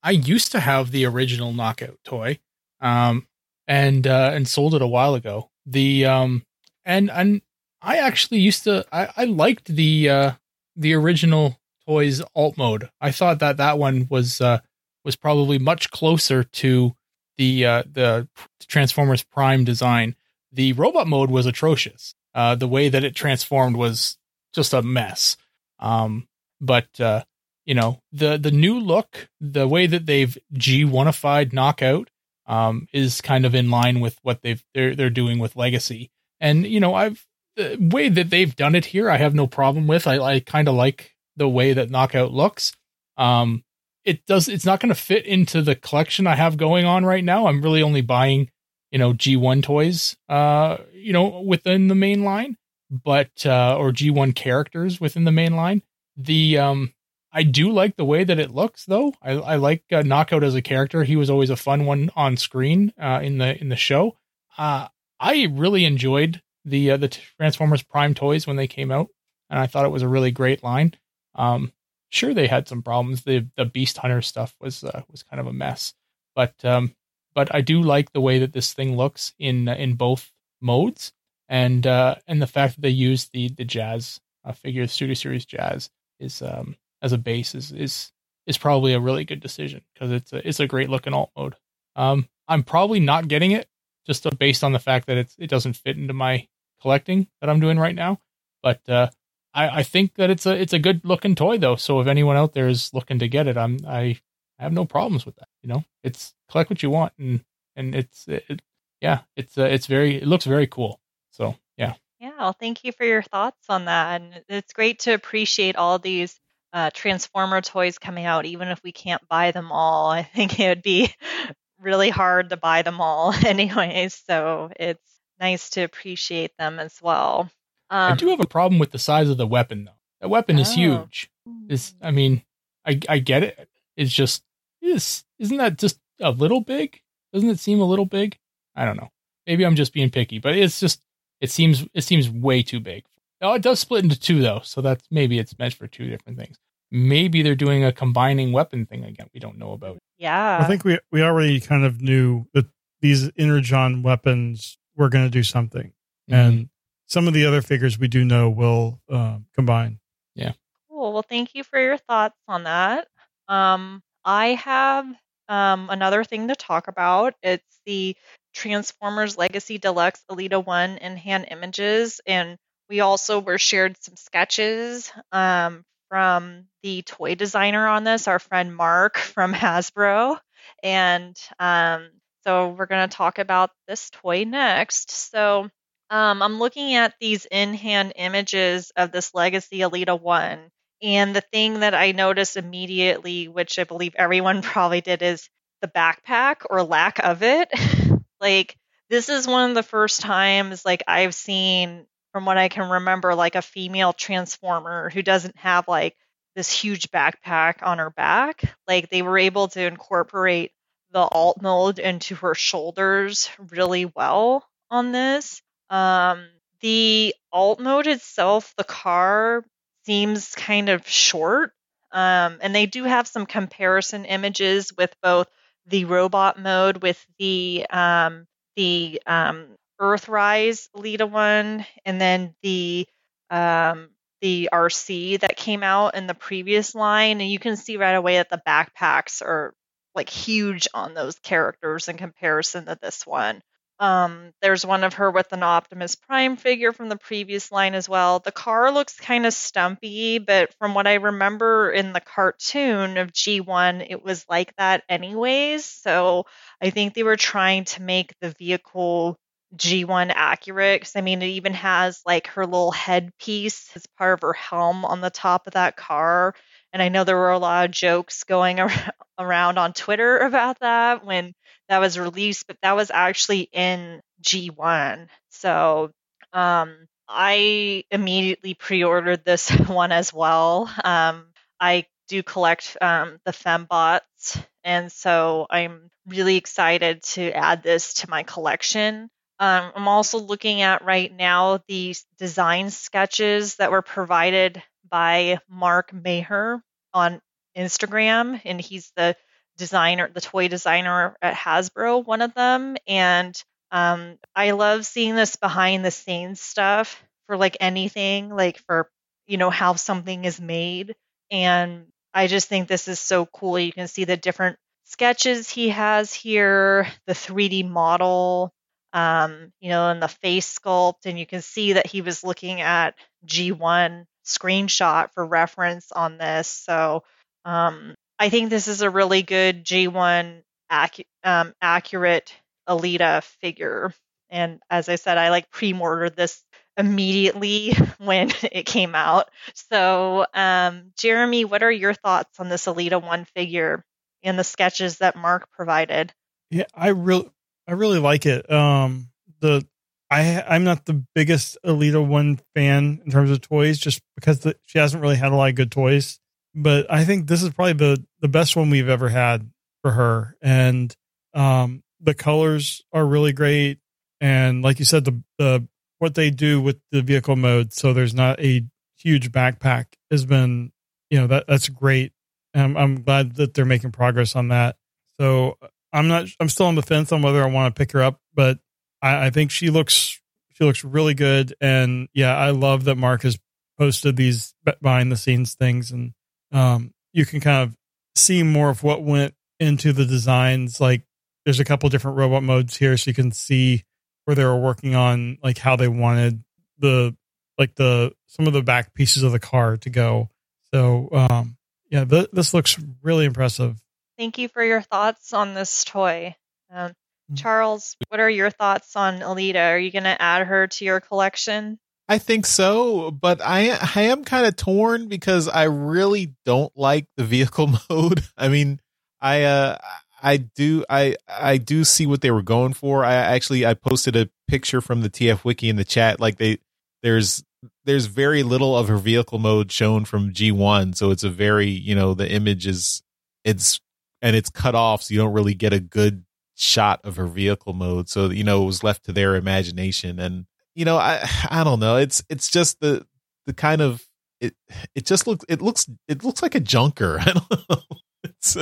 I used to have the original knockout toy, um, and uh, and sold it a while ago. The um, and and I actually used to I, I liked the uh the original toys alt mode. I thought that that one was uh was probably much closer to the uh the Transformers Prime design. the robot mode was atrocious. Uh, the way that it transformed was just a mess. Um, but uh, you know the the new look, the way that they've G1ified Knockout, um, is kind of in line with what they've they're they're doing with Legacy. And you know, I've the way that they've done it here, I have no problem with. I, I kind of like the way that Knockout looks. Um, it does. It's not going to fit into the collection I have going on right now. I'm really only buying, you know, G1 toys, uh, you know, within the main line, but uh, or G1 characters within the main line. The um, I do like the way that it looks, though. I, I like uh, Knockout as a character. He was always a fun one on screen uh, in the in the show. Uh, I really enjoyed the uh, the Transformers Prime toys when they came out, and I thought it was a really great line. Um, sure, they had some problems. The the Beast Hunter stuff was uh, was kind of a mess, but um, but I do like the way that this thing looks in in both modes, and uh, and the fact that they use the the Jazz uh, figure, Studio Series Jazz, is um as a base is is is probably a really good decision because it's a it's a great looking alt mode. Um, I'm probably not getting it just uh, based on the fact that it's it doesn't fit into my collecting that I'm doing right now. But uh, I, I think that it's a it's a good looking toy though. So if anyone out there is looking to get it, I'm I, I have no problems with that. You know, it's collect what you want and and it's it, yeah, it's uh, it's very it looks very cool. So yeah, Yeah, well, thank you for your thoughts on that. And it's great to appreciate all these uh, Transformer toys coming out, even if we can't buy them all. I think it would be really hard to buy them all anyways. So it's nice to appreciate them as well. Um, I do have a problem with the size of the weapon though. The weapon is Oh. huge. Is I mean, I I get it. It's just is isn't that just a little big? Doesn't it seem a little big? I don't know. Maybe I'm just being picky, but it's just it seems it seems way too big. Oh, it does split into two though, so that's maybe it's meant for two different things. Maybe they're doing a combining weapon thing again. We don't know about. yeah. I think we we already kind of knew that these Energon weapons were going to do something, Mm-hmm. and some of the other figures we do know will um, combine. Yeah. Cool. Well, thank you for your thoughts on that. Um, I have um, another thing to talk about. It's the Transformers Legacy Deluxe Elita 1 in hand images. And we also were shared some sketches um, from the toy designer on this, our friend Mark from Hasbro. And um, so we're going to talk about this toy next. So um, I'm looking at these in hand images of this Legacy Elita 1. And the thing that I noticed immediately, which I believe everyone probably did, is the backpack or lack of it. like, this is one of the first times like I've seen, from what I can remember, like a female transformer who doesn't have like this huge backpack on her back. Like they were able to incorporate the alt mold into her shoulders really well on this. Um, the alt mode itself, the car seems kind of short. Um, and they do have some comparison images with both the robot mode with the um, the um, Earthrise Lita one, and then the um, the Arcee that came out in the previous line, and you can see right away that the backpacks are like huge on those characters in comparison to this one. Um, there's one of her with an Optimus Prime figure from the previous line as well. The car looks kind of stumpy, but from what I remember in the cartoon of G1, it was like that anyways. So I think they were trying to make the vehicle G1 accurate. 'cause, I mean, it even has like her little headpiece as part of her helm on the top of that car. And I know there were a lot of jokes going ar- around on Twitter about that when that was released, but that was actually in G1. So um, I immediately pre ordered this one as well. Um, I do collect um, the fembots, and so I'm really excited to add this to my collection. Um, I'm also looking at right now the design sketches that were provided by Mark Maher on Instagram, and he's the designer, the toy designer at Hasbro, one of them. And um, I love seeing this behind the scenes stuff for like anything, like for, you know, how something is made. And I just think this is so cool. You can see the different sketches he has here, the 3D model. um, you know, and the face sculpt, and you can see that he was looking at G1 screenshot for reference on this. So um, I think this is a really good G1 acu- um, accurate Elita figure. And as I said, I like pre-ordered this immediately when it came out. So, um, Jeremy, what are your thoughts on this Elita One figure and the sketches that Mark provided? Yeah, I really, I really like it. Um, the I I'm not the biggest Elita One fan in terms of toys, just because the, she hasn't really had a lot of good toys. But I think this is probably the the best one we've ever had for her, and um, the colors are really great. And like you said, the the what they do with the vehicle mode, so there's not a huge backpack, has been you know that that's great. And I'm, I'm glad that they're making progress on that. So I'm not. I'm still on the fence on whether I want to pick her up, but I, I think she looks she looks really good. And yeah, I love that Mark has posted these behind the scenes things, and um, you can kind of see more of what went into the designs. Like there's a couple different robot modes here, so you can see where they were working on like how they wanted the like the some of the back pieces of the car to go. So um, yeah, th- this looks really impressive. Thank you for your thoughts on this toy. Um, Mm. Charles, what are your thoughts on Elita? Are you going to add her to your collection? I think so, but I I am kind of torn because I really don't like the vehicle mode. I mean, I uh I do I I do see what they were going for. I actually I posted a picture from the TF wiki in the chat like they there's there's very little of her vehicle mode shown from G1, so it's a very, you know, the image is it's and it's cut off so you don't really get a good shot of her vehicle mode. So, you know, it was left to their imagination and you know, I I don't know. It's it's just the the kind of it it just looks it looks it looks like a junker. I don't know. It's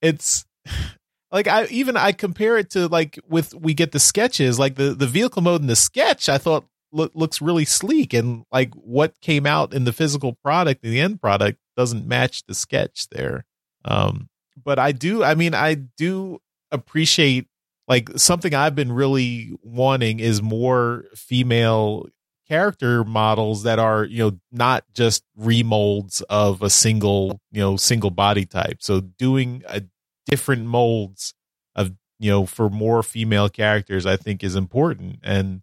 it's like I even I compare it to like with we get the sketches like the the vehicle mode in the sketch I thought look, looks really sleek and like what came out in the physical product the end product doesn't match the sketch there. Um but I do I mean I do appreciate like something I've been really wanting is more female character models that are you know not just remolds of a single you know single body type. So doing a different molds of you know for more female characters i think is important. And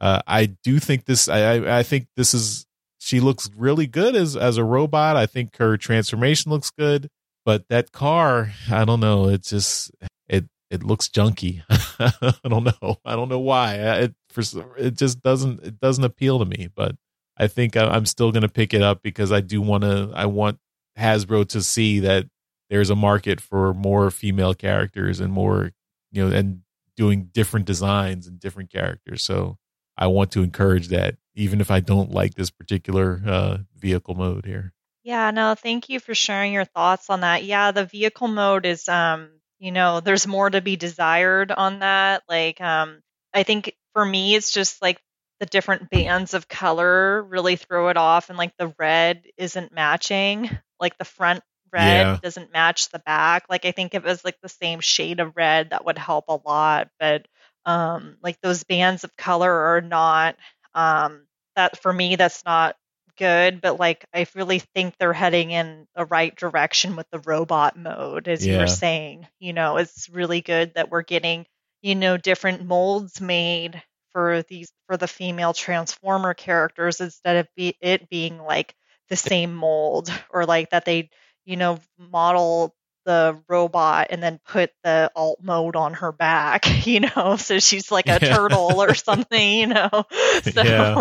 uh, i do think this I, I think this is she looks really good as as a robot. I think her transformation looks good but that car i don't know. It's just it it looks junky. I don't know. I don't know why. It for it just doesn't it doesn't appeal to me but i think i'm still going to pick it up because i do want to i want hasbro to see that there's a market for more female characters and more you know and doing different designs and different characters. So i want to encourage that even if i don't like this particular uh vehicle mode here. Yeah, no, thank you for sharing your thoughts on that. Yeah, the vehicle mode is um, you know, there's more to be desired on that. Like um I think for me it's just like the different bands of color really throw it off and like the red isn't matching. Like the front red Yeah. doesn't match the back. Like I think if it was like the same shade of red that would help a lot, but um like those bands of color are not um that for me that's not good, but like I really think they're heading in the right direction with the robot mode, as you were saying. You know, it's really good that we're getting, you know, different molds made for these for the female transformer characters instead of be, it being like the same mold or like that they, you know, model the robot and then put the alt mode on her back, you know, so she's like a Yeah. turtle or something, you know. So Yeah.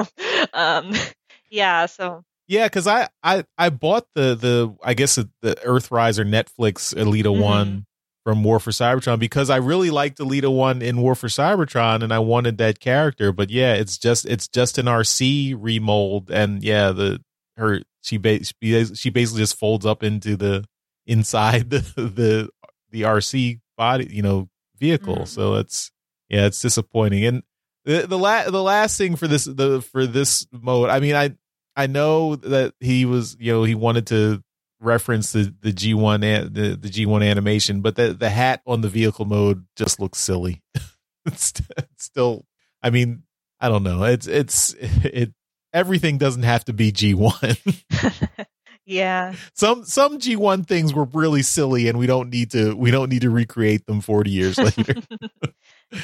um yeah, so Yeah, because I, I I bought the the I guess the, the Earthrise or Netflix Elita Mhm. One from War for Cybertron because I really liked Elita One in War for Cybertron and I wanted that character. But yeah, it's just it's just an Arcee remold and yeah, the her she ba- she basically just folds up into the inside the the the Arcee body you know vehicle. Mhm. So it's yeah, it's disappointing and. The the, la- the last thing for this the for this mode, I mean, I I know that he was, you know, he wanted to reference the the G1 an- the the G1 animation, but the the hat on the vehicle mode just looks silly. it's, it's still. I mean, I don't know. It's it's it. Everything doesn't have to be G one. yeah. some some G one things were really silly, and we don't need to we don't need to recreate them forty years later.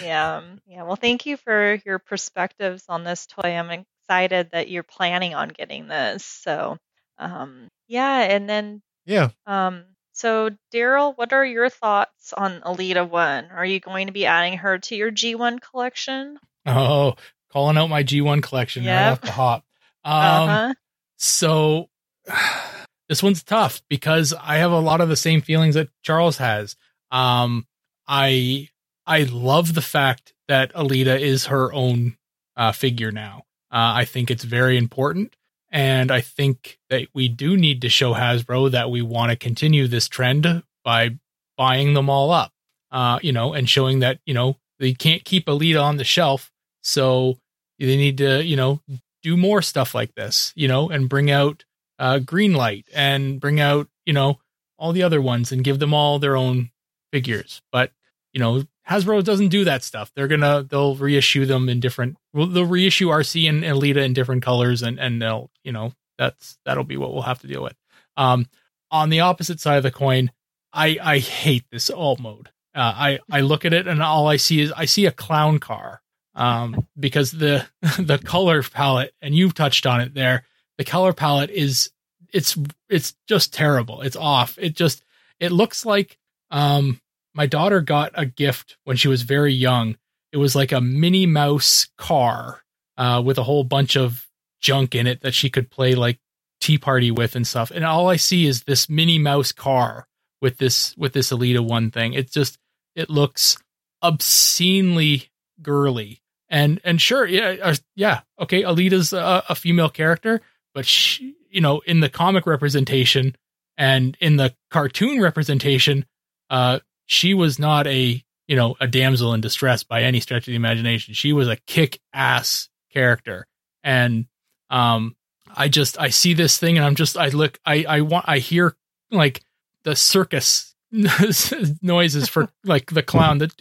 Yeah. Yeah. Well, thank you for your perspectives on this toy. I'm excited that you're planning on getting this. So, um, yeah. And then, yeah. um, so Daryl, what are your thoughts on Elita One? Are you going to be adding her to your G1 collection? Oh, calling out my G1 collection right Yep. off the hop. Um, uh-huh. So this one's tough because I have a lot of the same feelings that Charles has. Um, I I love the fact that Elita is her own uh, figure now. Uh, I think it's very important, and I think that we do need to show Hasbro that we want to continue this trend by buying them all up. Uh, you know, and showing that you know they can't keep Elita on the shelf, so they need to you know do more stuff like this, you know, and bring out uh, Green Light and bring out, you know, all the other ones and give them all their own figures. But, you know, Hasbro doesn't do that stuff. They're gonna they'll reissue them in different. They'll reissue Arcee and Elita in different colors, and and they'll you know that's that'll be what we'll have to deal with. Um, on the opposite side of the coin, I I hate this alt mode. Uh, I I look at it and all I see is I see a clown car. Um, because the the color palette and you've touched on it there. The color palette is it's it's just terrible. It's off. It just it looks like um my daughter got a gift when she was very young. It was like a Minnie Mouse car uh with a whole bunch of junk in it that she could play like tea party with and stuff. And all I see is this Minnie Mouse car with this with this Elita one thing. It just it looks obscenely girly. And and sure, yeah, uh, yeah, okay. Elita's a, a female character, but she, you know, in the comic representation and in the cartoon representation, uh, she was not a you know a damsel in distress by any stretch of the imagination. She was a kick ass character, and um, I just I see this thing and I'm just I look I I want I hear like the circus noises for like the clown that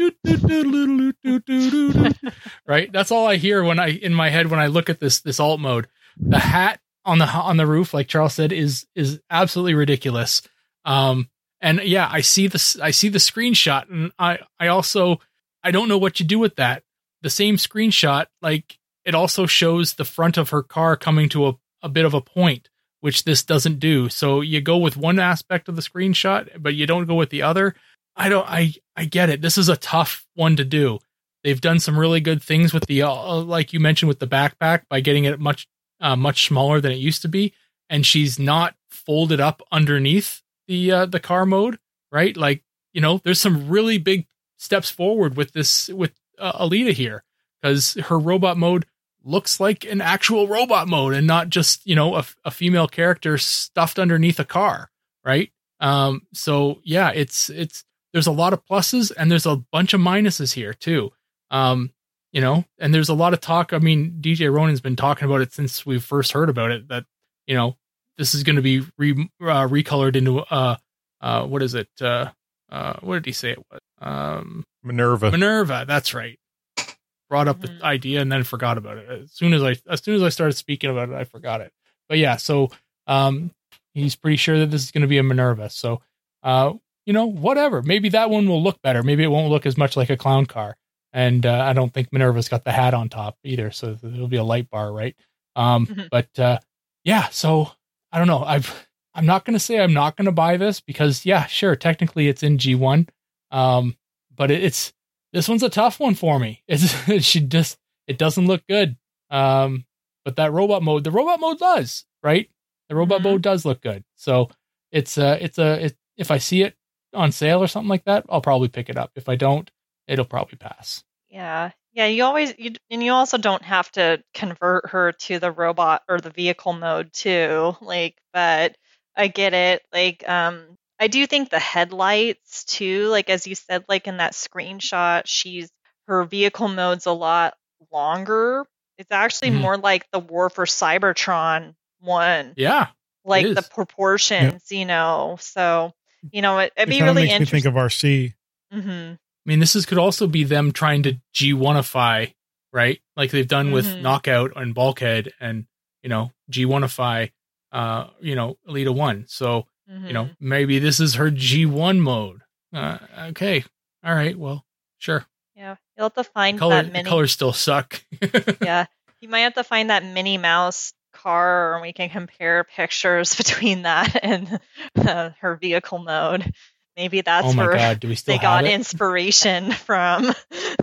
right that's all i hear when i in my head when i look at this this alt mode the hat on the on the roof like charles said is is absolutely ridiculous um and yeah I see this I see the screenshot and I I also I don't know what you do with that the same screenshot like it also shows the front of her car coming to a, a bit of a point which this doesn't do. So you go with one aspect of the screenshot, but you don't go with the other. I don't. I I get it. This is a tough one to do. They've done some really good things with the, uh, like you mentioned, with the backpack by getting it much uh, much smaller than it used to be, and she's not folded up underneath the uh, the car mode, right? Like you know, there's some really big steps forward with this with uh, Elita here because her robot mode looks like an actual robot mode and not just you know a, a female character stuffed underneath a car right? Um so yeah it's it's there's a lot of pluses and there's a bunch of minuses here too. Um you know and there's a lot of talk. I mean dj ronan's been talking about it since we first heard about it that you know this is going to be re, uh, recolored into uh uh what is it uh uh what did he say it was um Minerva. Minerva, that's right. Brought up the idea and then forgot about it. As soon as I as soon as I started speaking about it, I forgot it. But yeah, so um he's pretty sure that this is going to be a Minerva. So uh you know, whatever. Maybe that one will look better. Maybe it won't look as much like a clown car. And uh, I don't think Minerva's got the hat on top either, so it'll be a light bar, right? Um Mhm. but uh yeah, so I don't know. I've I'm not going to say I'm not going to buy this because yeah, sure, technically it's in G1. Um but it, it's this one's a tough one for me. It's she just it doesn't look good. Um, but that robot mode, the robot mode does right. The robot Mhm. mode does look good. So it's a it's a it, if I see it on sale or something like that, I'll probably pick it up. If I don't, it'll probably pass. Yeah. Yeah, you always you and you also don't have to convert her to the robot or the vehicle mode too. Like, but I get it. Like, um I do think the headlights too, like as you said, like in that screenshot, she's her vehicle mode's a lot longer. It's actually Mhm. more like the War for Cybertron one, Yeah, like the proportions, you know. So, you know, it, it'd It be really makes me think of Arcee. hmm I mean, this is could also be them trying to G1ify, right? Like they've done with Mhm. Knockout and Bulkhead, and you know G1ify, uh, you know Elita One. So you know Mhm. maybe this is her G1 mode. Uh, okay, all right, well, sure. yeah, you'll have to find Color, that mini. colors still suck. yeah, you might have to find that Minnie Mouse car, and we can compare pictures between that and uh, her vehicle mode. Maybe that's oh my where god, do we still they got it? inspiration from.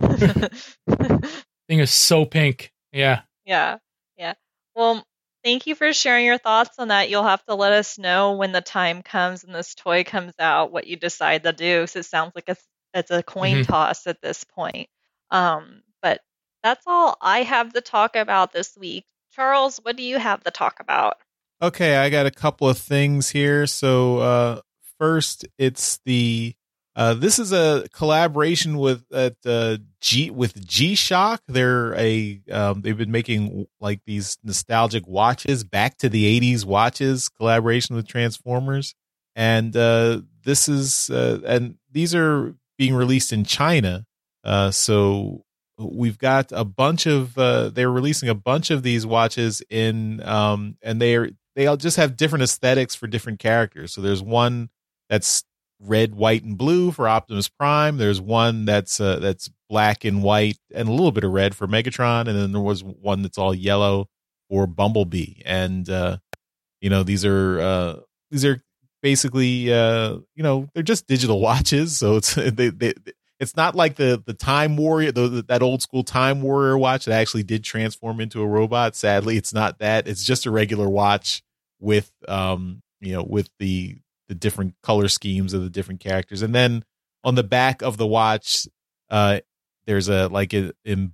Thing is so pink. Yeah. yeah, yeah. Well, thank you for sharing your thoughts on that. You'll have to let us know when the time comes and this toy comes out what you decide to do. Because it sounds like it's it's a coin Mhm. toss at this point. Um, but that's all I have to talk about this week. Charles, what do you have to talk about? Okay, I got a couple of things here. So uh first it's the uh this is a collaboration with at uh G with G Shock. They're a um they've been making like these nostalgic watches, back to the 80s watches collaboration with Transformers. And uh this is uh and these are being released in China. Uh so we've got a bunch of uh they're releasing a bunch of these watches in um and they're they all just have different aesthetics for different characters. So there's one that's red, white, and blue for Optimus Prime. There's one that's uh, that's black and white and a little bit of red for Megatron, and then there was one that's all yellow for Bumblebee. And uh, you know these are uh, these are basically uh, you know they're just digital watches. So it's they, they it's not like the the Time Warrior the, that old school Time Warrior watch that actually did transform into a robot. Sadly, it's not that. It's just a regular watch with um you know with the the different color schemes of the different characters. And then on the back of the watch uh there's a like in in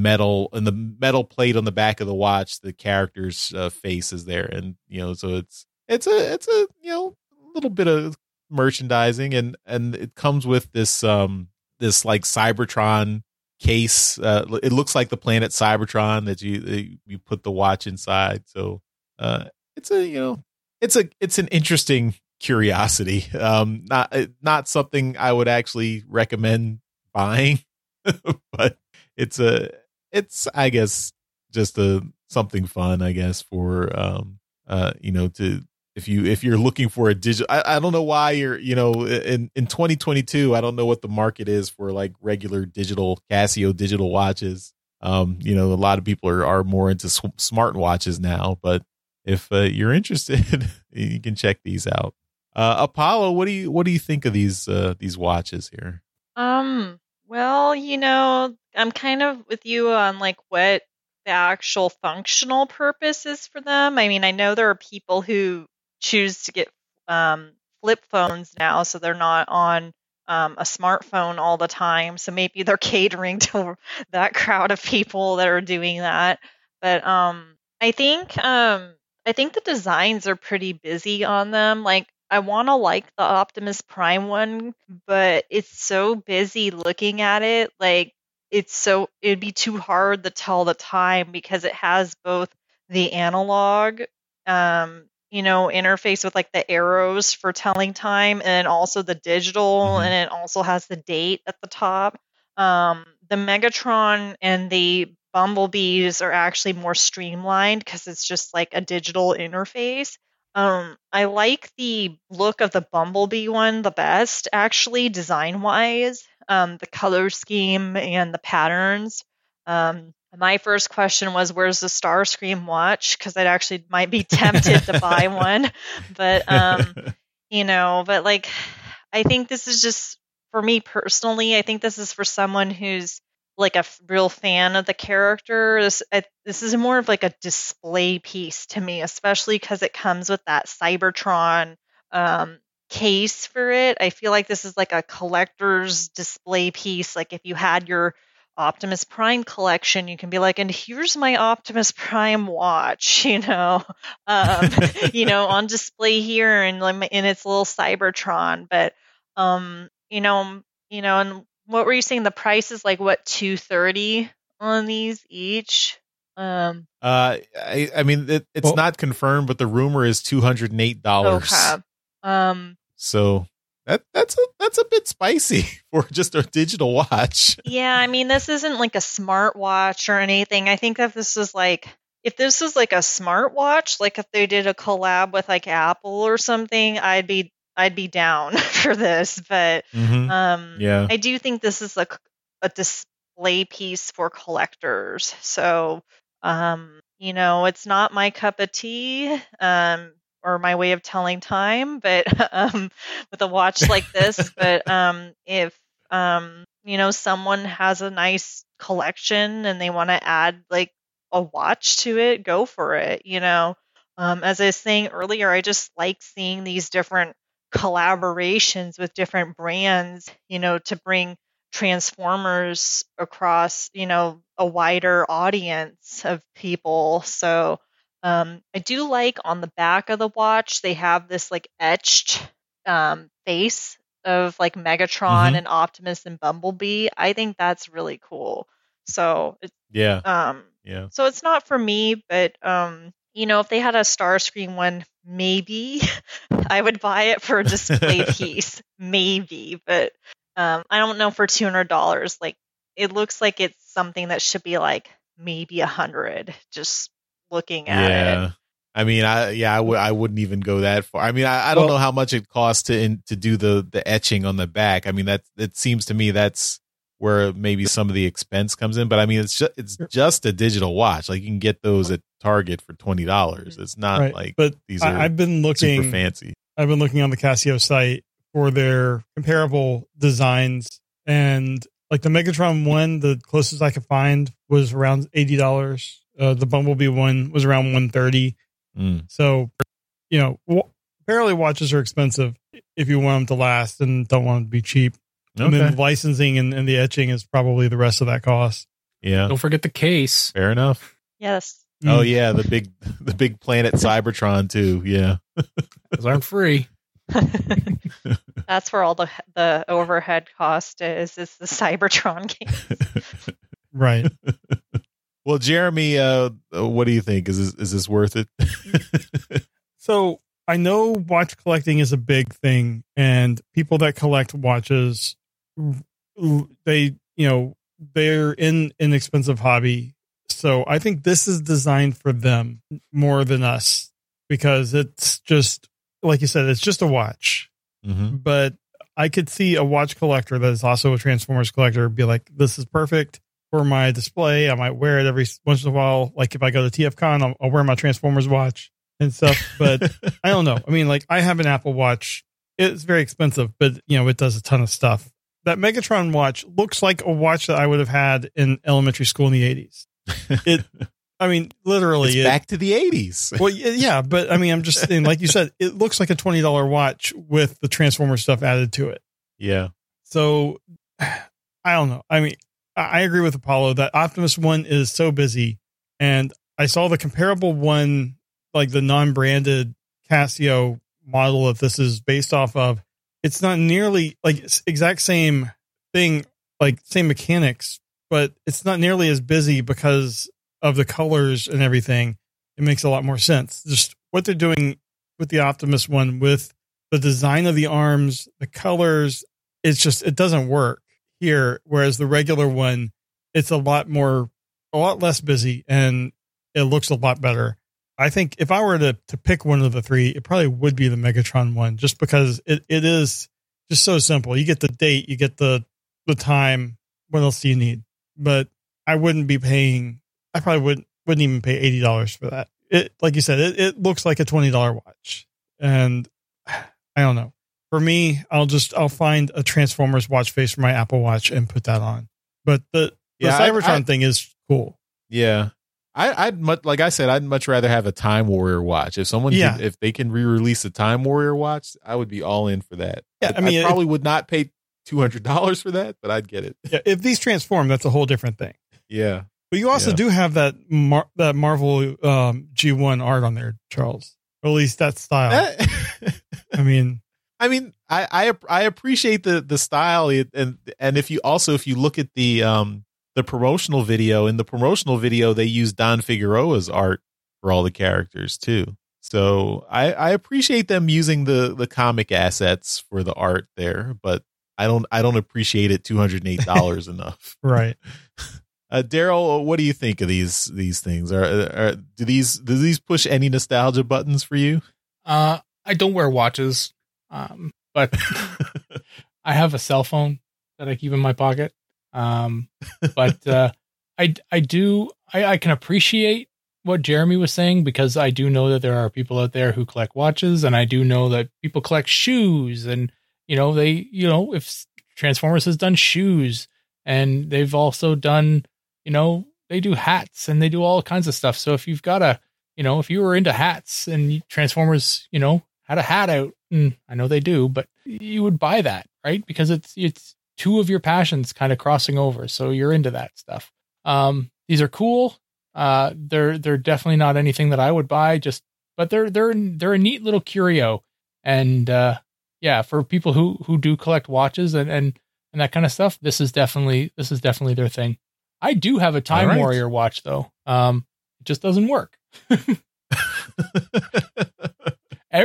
metal in the metal plate on the back of the watch the character's uh, face is there. And you know so it's it's a it's a you know little bit of merchandising. And and it comes with this um this like cybertron case. Uh it looks like the planet cybertron that you you put the watch inside. So uh it's a you know it's a it's an interesting curiosity. Um not not something i would actually recommend buying but it's a it's i guess just a something fun i guess for um uh you know to if you if you're looking for a digital I, I don't know why you're you know in in 2022 i don't know what the market is for like regular digital casio digital watches. Um you know a lot of people are are more into sw- smart watches now but if uh, you're interested you can check these out uh apollo what do you what do you think of these uh these watches here Um, well, you know, I'm kind of with you on like what the actual functional purpose is for them. I mean, I know there are people who choose to get um, flip phones now, so they're not on um, a smartphone all the time. So maybe they're catering to that crowd of people that are doing that. But um, I think um, I think the designs are pretty busy on them. Like I want to like the Optimus Prime one, but it's so busy looking at it. Like it's so it'd be too hard to tell the time because it has both the analog um you know interface with like the arrows for telling time and also the digital Mhm. and it also has the date at the top um the megatron and the bumblebees are actually more streamlined because it's just like a digital interface um i like the look of the bumblebee one the best actually design wise um the color scheme and the patterns. Um my first question was where's the starscream watch? Because I'd actually might be tempted to buy one but um you know but like i think this is just for me personally i think this is for someone who's like a f- real fan of the character this I, this is more of like a display piece to me especially because it comes with that cybertron um case for it i feel like this is like a collector's display piece like if you had your Optimus Prime collection, you can be like, and here's my Optimus Prime watch, you know, um, you know, on display here and in its little Cybertron. But, um, you know, you know, and what were you saying? The price is like what two thirty on these each. Um, uh i i mean it, it's Well- not confirmed but the rumor is $208 okay. Um, so that that's a that's a bit spicy for just a digital watch. Yeah, I mean, this isn't like a smart watch or anything. I think if this is like, if this was like a smartwatch, like if they did a collab with like Apple or something, I'd be, I'd be down for this. But Mhm. um, Yeah. I do think this is a, a display piece for collectors. So, um, you know, it's not my cup of tea. Um, or my way of telling time, but um, with a watch like this. but um, if um, you know someone has a nice collection and they want to add like a watch to it, go for it. You know, um, as I was saying earlier, I just like seeing these different collaborations with different brands. You know, to bring Transformers across, you know, a wider audience of people. So um, I do like on the back of the watch, they have this like etched um, face of like Megatron Mhm. and Optimus and Bumblebee. I think that's really cool. So it's Yeah. um, Yeah. so it's not for me, but um, you know, if they had a Starscream one, maybe I would buy it for a display piece, maybe. But um, I don't know for two hundred dollars. Like, it looks like it's something that should be like maybe a hundred. Just looking at yeah. it. I mean, I yeah, I would I wouldn't even go that far. I mean, I, I don't Well- know how much it costs to in, to do the the etching on the back. I mean, that it seems to me that's where maybe some of the expense comes in. But I mean, it's just it's just a digital watch. Like you can get those at Target for twenty dollars. It's not right. like but these are I, I've been super looking. fancy. I've been looking on the Casio site for their comparable designs, and like the Megatron one, the closest I could find was around eighty dollars. Uh, the Bumblebee one was around one thirty. Mm. So, you know, wa- apparently watches are expensive if you want them to last and don't want them to be cheap. Okay. And then licensing and, and the etching is probably the rest of that cost. Yeah. Don't forget the case. Fair enough. Yes. Oh Mm. yeah, the big the big planet Cybertron too. Yeah. Those aren't free. That's where all the the overhead cost is. Is the Cybertron game. Right. well, Jeremy, uh, what do you think? Is this, is this worth it? So I know watch collecting is a big thing, and people that collect watches, they you know they're in an expensive hobby. So I think this is designed for them more than us because it's just like you said, it's just a watch. hmm But I could see a watch collector that is also a Transformers collector be like, "This is perfect for my display. I might wear it every once in a while. Like if I go to TFCon, I'll, I'll wear my Transformers watch and stuff." But I don't know. I mean, like I have an Apple Watch. It's very expensive, but you know, it does a ton of stuff. That Megatron watch looks like a watch that I would have had in elementary school in the eighties. It, I mean, literally, it's it- back to the eighties. well, yeah, but I mean, I'm just saying, like you said, it looks like a twenty dollar watch with the Transformer stuff added to it. yeah. So I don't know. I mean, I I agree with Apollo that Optimus One is so busy, and I saw the comparable one, like the non-branded Casio model that this is based off of. It's not nearly like exact same thing, like same mechanics, but it's not nearly as busy because of the colors and everything. It makes a lot more sense. Just what they're doing with the Optimus one, with the design of the arms, the colors, it's just it doesn't work here. Whereas the regular one it's a lot more a lot less busy and it looks a lot better. I think if i were to to pick one of the three it probably would be the megatron one just because it, it is just so simple. You get the date you get the the time. What else do you need but i wouldn't be paying i probably wouldn't wouldn't even pay $80 for that it like you said it, it looks like a $20 watch and i don't know for me, I'll just I'll find a Transformers watch face for my Apple Watch and put that on. But the the Yeah, I- Cybertron I- thing is cool. Yeah. I, I'd much like I said, I'd much rather have a Time Warrior watch. If someone, Yeah. could, if they can re-release a Time Warrior watch, I would be all in for that. Yeah, I mean, if- probably would not pay two hundred dollars for that, but I'd get it. Yeah, if these transform, that's a whole different thing. Yeah, But you also Yeah. do have that Mar- that Marvel um, G1 art on there, Charles. Or at least that style. I mean, I mean, I, I I appreciate the the style, and and if you also if you look at the um the promotional video in the promotional video, they use Don Figueroa's art for all the characters too. So I, I appreciate them using the the comic assets for the art there, but I don't I don't appreciate it two hundred and eight dollars enough. Right. Uh, Daryl, what do you think of these these things? Are, are do these do these push any nostalgia buttons for you? Uh, I don't wear watches, um, but I have a cell phone that I keep in my pocket. Um, but uh, I I do I, I can appreciate what Jeremy was saying because I do know that there are people out there who collect watches, and I do know that people collect shoes, and you know they you know if Transformers has done shoes, and they've also done you know they do hats and they do all kinds of stuff. So if you've got a you know if you were into hats and Transformers you know had a hat out, and I know they do, but you would buy that right because it's it's two of your passions kind of crossing over, so you're into that stuff. Um, these are cool. Uh, they're they're definitely not anything that I would buy. Just but they're they're they're a neat little curio, and uh, yeah, for people who who do collect watches and and and that kind of stuff, this is definitely this is definitely their thing. I do have a Time right. Warrior watch though. Um, it just doesn't work. For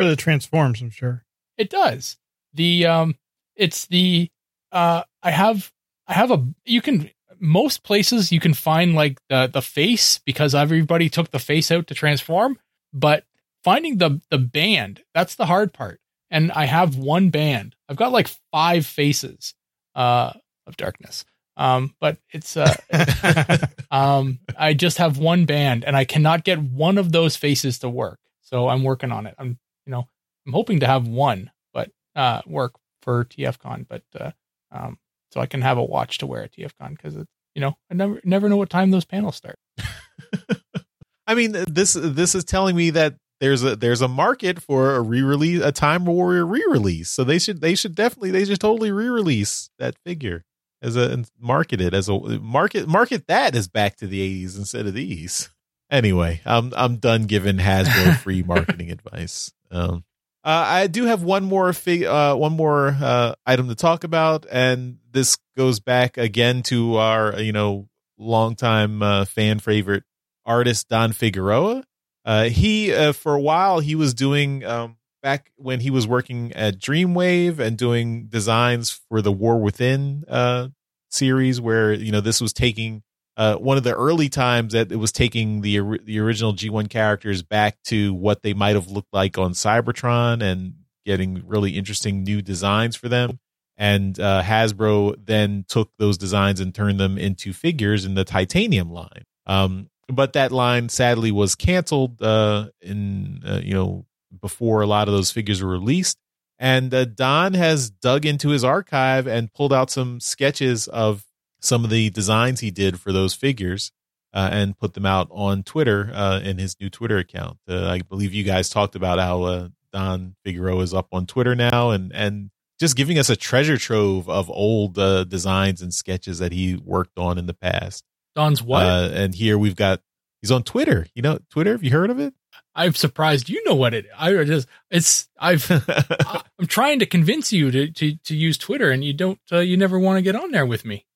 the transforms, I'm sure. It does. The um it's the uh I have I have a you can most places you can find like the the face because everybody took the face out to transform, but finding the the band, that's the hard part. And I have one band. I've got like five faces uh of darkness. Um but it's uh um I just have one band and I cannot get one of those faces to work. So I'm working on it. I'm you know, I'm hoping to have one, but uh, work for TFCon, but uh, um, so I can have a watch to wear at TFCon because it's you know I never never know what time those panels start. I mean, this this is telling me that there's a there's a market for a re-release, a Time Warrior re-release. So they should they should definitely they should totally re-release that figure as a and market it as a market market that as back to the 80s instead of these. Anyway, I'm I'm done giving Hasbro free marketing advice. Um, uh, I do have one more fig, uh, one more uh, item to talk about, and this goes back again to our you know longtime uh, fan favorite artist Don Figueroa. Uh, he uh, for a while he was doing um, back when he was working at Dreamwave and doing designs for the War Within uh, series, where you know this was taking uh, one of the early times that it was taking the the original G1 characters back to what they might have looked like on Cybertron and getting really interesting new designs for them. And uh, Hasbro then took those designs and turned them into figures in the titanium line. Um, but that line sadly was canceled uh, in uh, you know before a lot of those figures were released. And uh, Don has dug into his archive and pulled out some sketches of some of the designs he did for those figures uh, and put them out on Twitter uh, in his new Twitter account. Uh, I believe you guys talked about how uh, Don Figueroa is up on Twitter now and and just giving us a treasure trove of old uh, designs and sketches that he worked on in the past. Don's what? Uh, and here we've got he's on Twitter. You know Twitter? Have you heard of it? I'm surprised you know what it. I just it's I've I'm trying to convince you to to to use Twitter and you don't uh, you never want to get on there with me.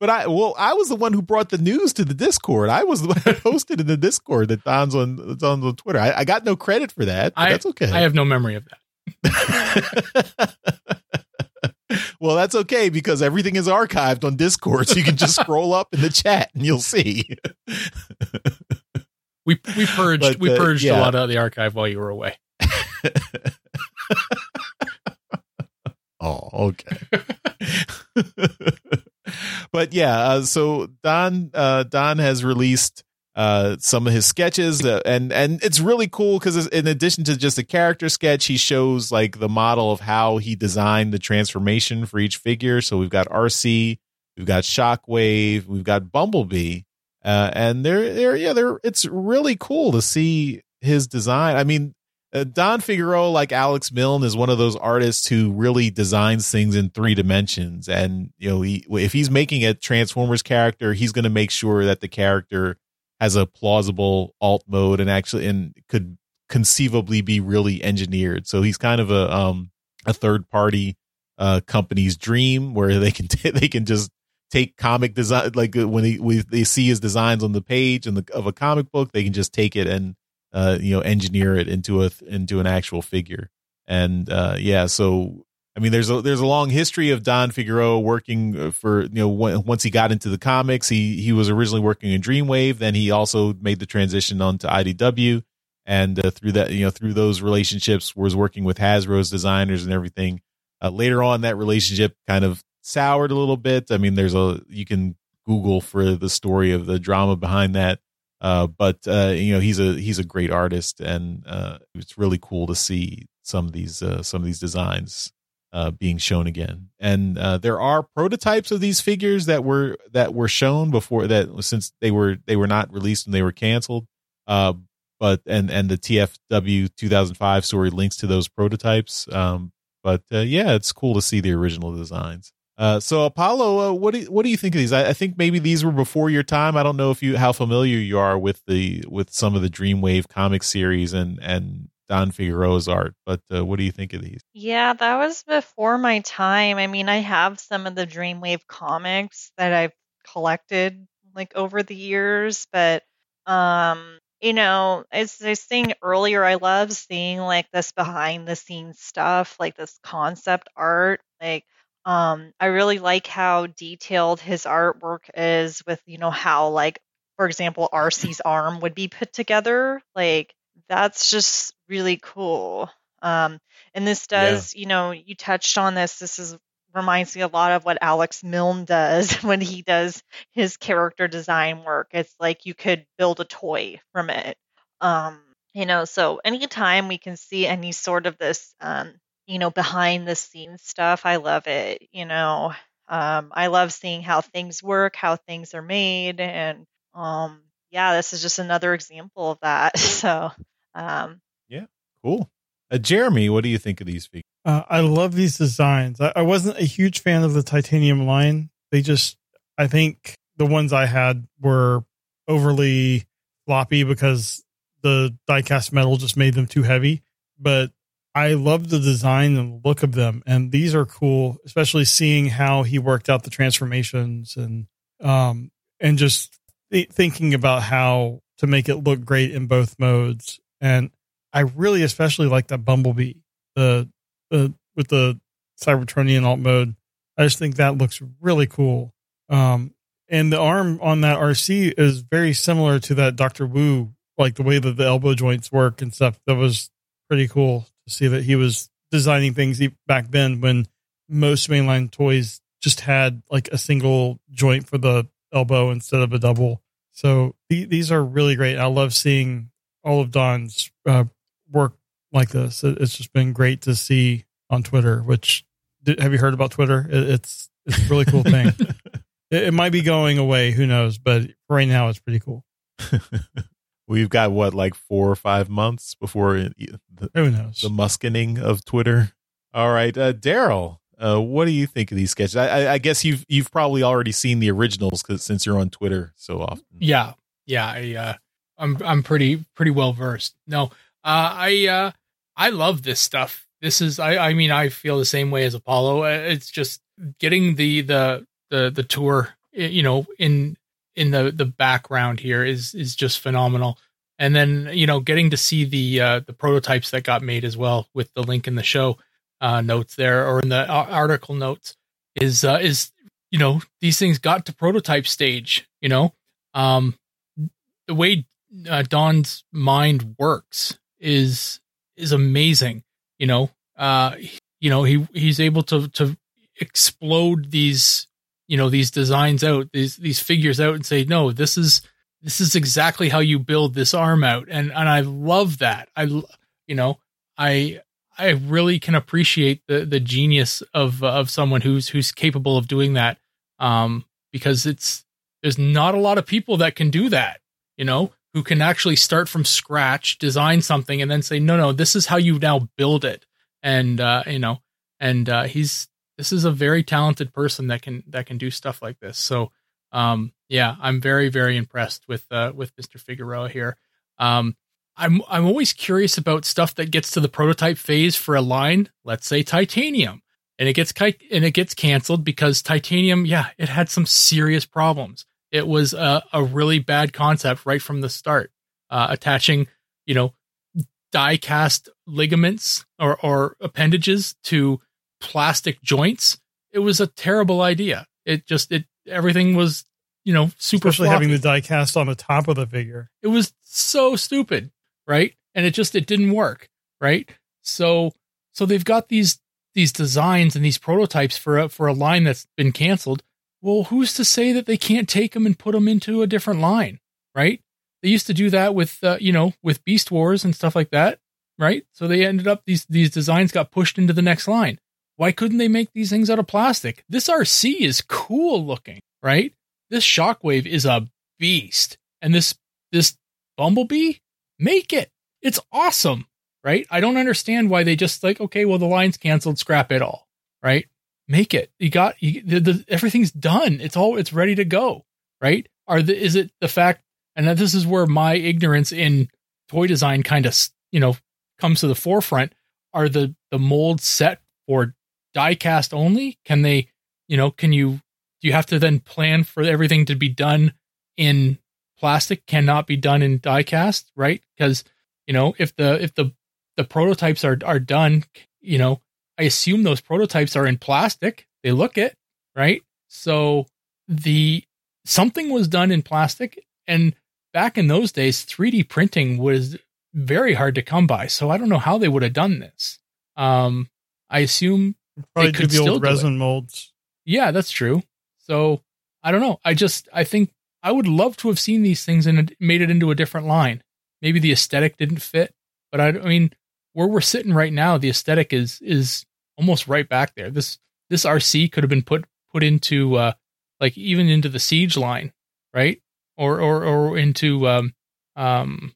But I well, I was the one who brought the news to the Discord. I was the one who posted in the Discord that Don's on Don's on Twitter. I, I got no credit for that. But I that's okay. I have no memory of that. Well, that's okay because everything is archived on Discord, so you can just scroll up in the chat and you'll see. We we purged But, we uh, purged yeah. a lot of the archive while you were away. oh, okay. but yeah, uh, so Don uh, Don has released uh, some of his sketches, uh, and and it's really cool because in addition to just a character sketch, he shows like the model of how he designed the transformation for each figure. So we've got Arcee, we've got Shockwave, we've got Bumblebee, uh, and they're they're yeah they're it's really cool to see his design. I mean, uh, Don Figueroa, like Alex Milne, is one of those artists who really designs things in three dimensions. And you know, he, if he's making a Transformers character, he's going to make sure that the character has a plausible alt mode and actually and could conceivably be really engineered. So he's kind of a um a third party uh company's dream where they can they can just take comic design like uh, when he, we, they see his designs on the page and the, of a comic book, they can just take it and uh, you know, engineer it into a into an actual figure. And uh, yeah, so I mean, there's a there's a long history of Don Figueroa working uh, for you know once he got into the comics, he he was originally working in Dreamwave, then he also made the transition onto IDW, and uh, through that you know through those relationships was working with Hasbro's designers and everything. Uh, later on, that relationship kind of soured a little bit. I mean, there's a you can Google for the story of the drama behind that. Uh, but uh, you know he's a he's a great artist, and uh, it's really cool to see some of these some of these designs uh, being shown again. And uh, there are prototypes of these figures that were that were shown before that since they were they were not released and they were canceled. Uh, but and and the TFW 2005 story links to those prototypes. Um, but uh, yeah, it's cool to see the original designs. Uh, so Apollo, uh, what do you, what do you think of these? I, I think maybe these were before your time. I don't know if you how familiar you are with the with some of the Dreamwave comic series and and Don Figueroa's art, but uh, what do you think of these? Yeah, that was before my time. I mean, I have some of the Dreamwave comics that I've collected like over the years, but um, you know, as I was saying earlier, I love seeing like this behind the scenes stuff, like this concept art. Like, um, I really like how detailed his artwork is with, you know, how like, for example, Arcee's arm would be put together. Like, that's just really cool. Um, and this Yeah. does, you know, you touched on this. This is reminds me a lot of what Alex Milne does when he does his character design work. It's like you could build a toy from it. Um, you know, so anytime we can see any sort of this, um, you know, behind the scenes stuff, I love it. You know, um, I love seeing how things work, how things are made, and um, yeah, this is just another example of that. So, um, Cool. Uh, Jeremy, what do you think of these figures? Uh, I love these designs. I, I wasn't a huge fan of the titanium line. They just, I think the ones I had were overly floppy because the diecast metal just made them too heavy. But I love the design and look of them, and these are cool, especially seeing how he worked out the transformations and um and just th- thinking about how to make it look great in both modes. And I really especially like that Bumblebee, the the with the Cybertronian alt mode. I just think that looks really cool. Um, and the arm on that Arcee is very similar to that Doctor Wu, like the way that the elbow joints work and stuff. That was pretty cool to see that he was designing things back then when most mainline toys just had like a single joint for the elbow instead of a double. So the, these are really great. I love seeing all of Don's uh, work like this. It, it's just been great to see on Twitter. Which have you heard about Twitter? It, it's it's a really cool thing. it, it might be going away. Who knows? But right now, it's pretty cool. We've got what, like four or five months before it, the, Who knows? the muskening of Twitter. All right, uh, Daryl, uh, what do you think of these sketches? I, I, I guess you've you've probably already seen the originals because since you're on Twitter so often. Yeah, yeah, I, uh, I'm I'm pretty pretty well versed. No, uh, I uh, I love this stuff. This is I I mean I feel the same way as Apollo. Uh, It's just getting the the the the tour, you know, in in the the background here is is just phenomenal. And then you know getting to see the uh, the prototypes that got made as well with the link in the show uh, notes there or in the article notes is uh, is you know these things got to prototype stage. You know, um, the way uh, Don's mind works is is amazing. You know, uh, you know he he's able to to explode these you know these designs out these these figures out and say no this is this is exactly how you build this arm out. And and I love that. I you know I I really can appreciate the the genius of of someone who's who's capable of doing that um because it's there's not a lot of people that can do that you know who can actually start from scratch design something and then say no no this is how you now build it. And uh you know and uh he's this is a very talented person that can that can do stuff like this. So um yeah i'm very very impressed with uh with mr figueroa here. Um i'm i'm always curious about stuff that gets to the prototype phase for a line let's say titanium and it gets and it gets canceled because titanium yeah it had some serious problems it was a, a really bad concept right from the start uh attaching you know, die cast ligaments or, or appendages to plastic joints, it was a terrible idea. It just, it, everything was, you know, super Especially floppy having the die cast on the top of the figure. it was so stupid right and it just it didn't work right so so they've got these these designs and these prototypes for a, for a line that's been canceled well who's to say that they can't take them and put them into a different line right? They used to do that with uh, you know with beast wars and stuff like that right? So they ended up these these designs got pushed into the next line. Why couldn't they make these things out of plastic? This Arcee is cool looking right? This shockwave is a beast. And this this bumblebee make it. It's awesome right? I don't understand why they just like okay well the line's canceled scrap it all right make it. You got you, the, the, everything's done. It's all it's ready to go right? Are the is it the fact and this is where my ignorance in toy design kind of you know comes to the forefront. Are the the molds set for die cast only? Can they you know can you do you have to then plan for everything to be done in plastic cannot be done in die cast right? Because you know if the if the the prototypes are are done you know i assume those prototypes are in plastic they look it right so the something was done in plastic and back in those days 3d printing was very hard to come by so i don't know how they would have done this um i assume Probably They do could the still old resin molds. yeah, that's true. So I don't know. I just I think I would love to have seen these things and made it into a different line. Maybe the aesthetic didn't fit, but I, I mean, where we're sitting right now, the aesthetic is is almost right back there. This this Arcee could have been put put into uh like even into the siege line, right? Or or or into um um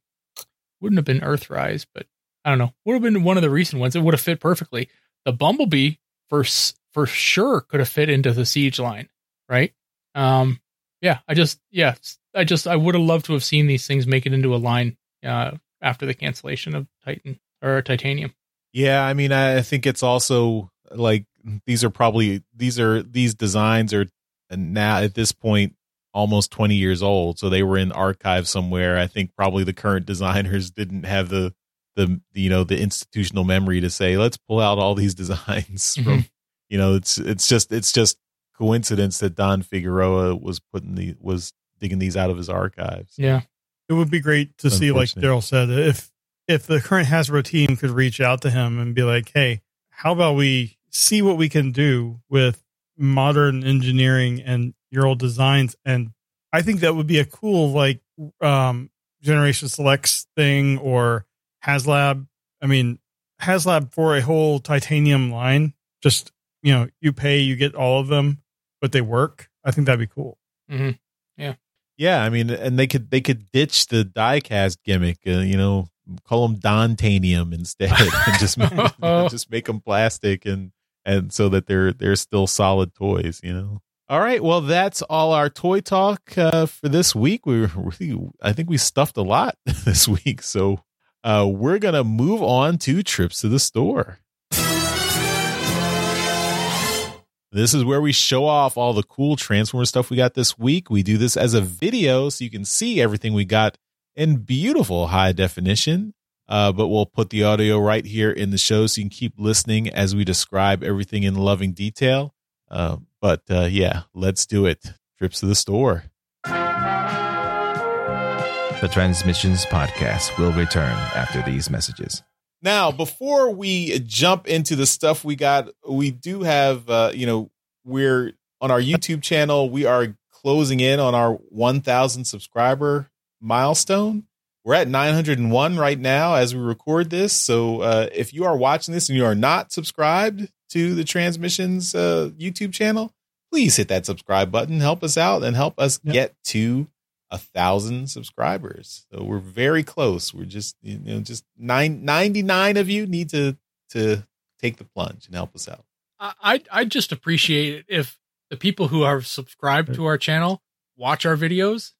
wouldn't have been Earthrise, but I don't know. Would have been one of the recent ones. It would have fit perfectly. The Bumblebee for for sure could have fit into the siege line, right? Um, yeah, I just yeah, I just I would have loved to have seen these things make it into a line uh, after the cancellation of Titan or Titanium. Yeah, I mean, I think it's also like these are probably these are these designs are uh, now at this point almost 20 years old, so they were in archive somewhere. I think probably the current designers didn't have the the you know the institutional memory to say let's pull out all these designs mm-hmm. from you know it's it's just it's just coincidence that Don Figueroa was putting the was digging these out of his archives. Yeah, It would be great to see, like Daryl said, if if the current Hasbro team could reach out to him and be like, "Hey, how about we see what we can do with modern engineering and your old designs?" And I think that would be a cool, like, um, Generation Selects thing or HasLab. I mean, HasLab for a whole titanium line. Just you know, you pay, you get all of them, but they work. I think that'd be cool. hmm Yeah. Yeah, I mean, and they could they could ditch the diecast gimmick, uh, you know, call them Dontanium instead, and just make, just make them plastic, and and so that they're they're still solid toys, you know. All right, well, that's all our toy talk uh, for this week. We really, I think we stuffed a lot this week, so uh, we're gonna move on to trips to the store. This is where we show off all the cool Transformer stuff we got this week. We do this as a video so you can see everything we got in beautiful high definition. Uh, but we'll put the audio right here in the show so you can keep listening as we describe everything in loving detail. Uh, but uh, yeah, let's do it. Trips to the store. The Transmissions Podcast will return after these messages. Now, before we jump into the stuff we got, we do have, uh, you know, we're on our YouTube channel. We are closing in on our 1,000 subscriber milestone. We're at 901 right now as we record this. So uh, if you are watching this and you are not subscribed to the Transmissions uh, YouTube channel, please hit that subscribe button. Help us out and help us Yep. get to a thousand subscribers. So we're very close. We're just you know just nine, 99 of you need to to take the plunge and help us out. I I'd, I'd just appreciate it if the people who are subscribed to our channel watch our videos.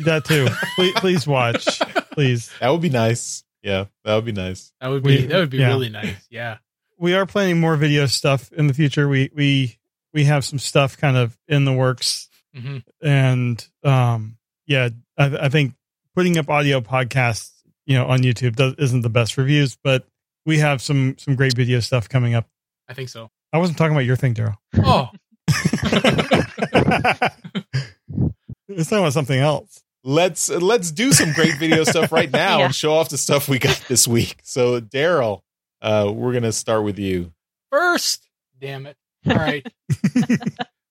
That too. please, please watch, please. That would be nice. Yeah, that would be nice. That would be We- that would be yeah. really nice. Yeah. we are planning more video stuff in the future. We we we have some stuff kind of in the works, hmm and um, yeah, I, I think putting up audio podcasts you know, on YouTube does, isn't the best reviews, but we have some some great video stuff coming up. I think so. I wasn't talking about your thing, Daryl. Oh, it's talking about something else. let's let's do some great video stuff right now Yeah. and show off the stuff we got this week. So, Daryl, uh, we're gonna start with you. first. Damn it. All right.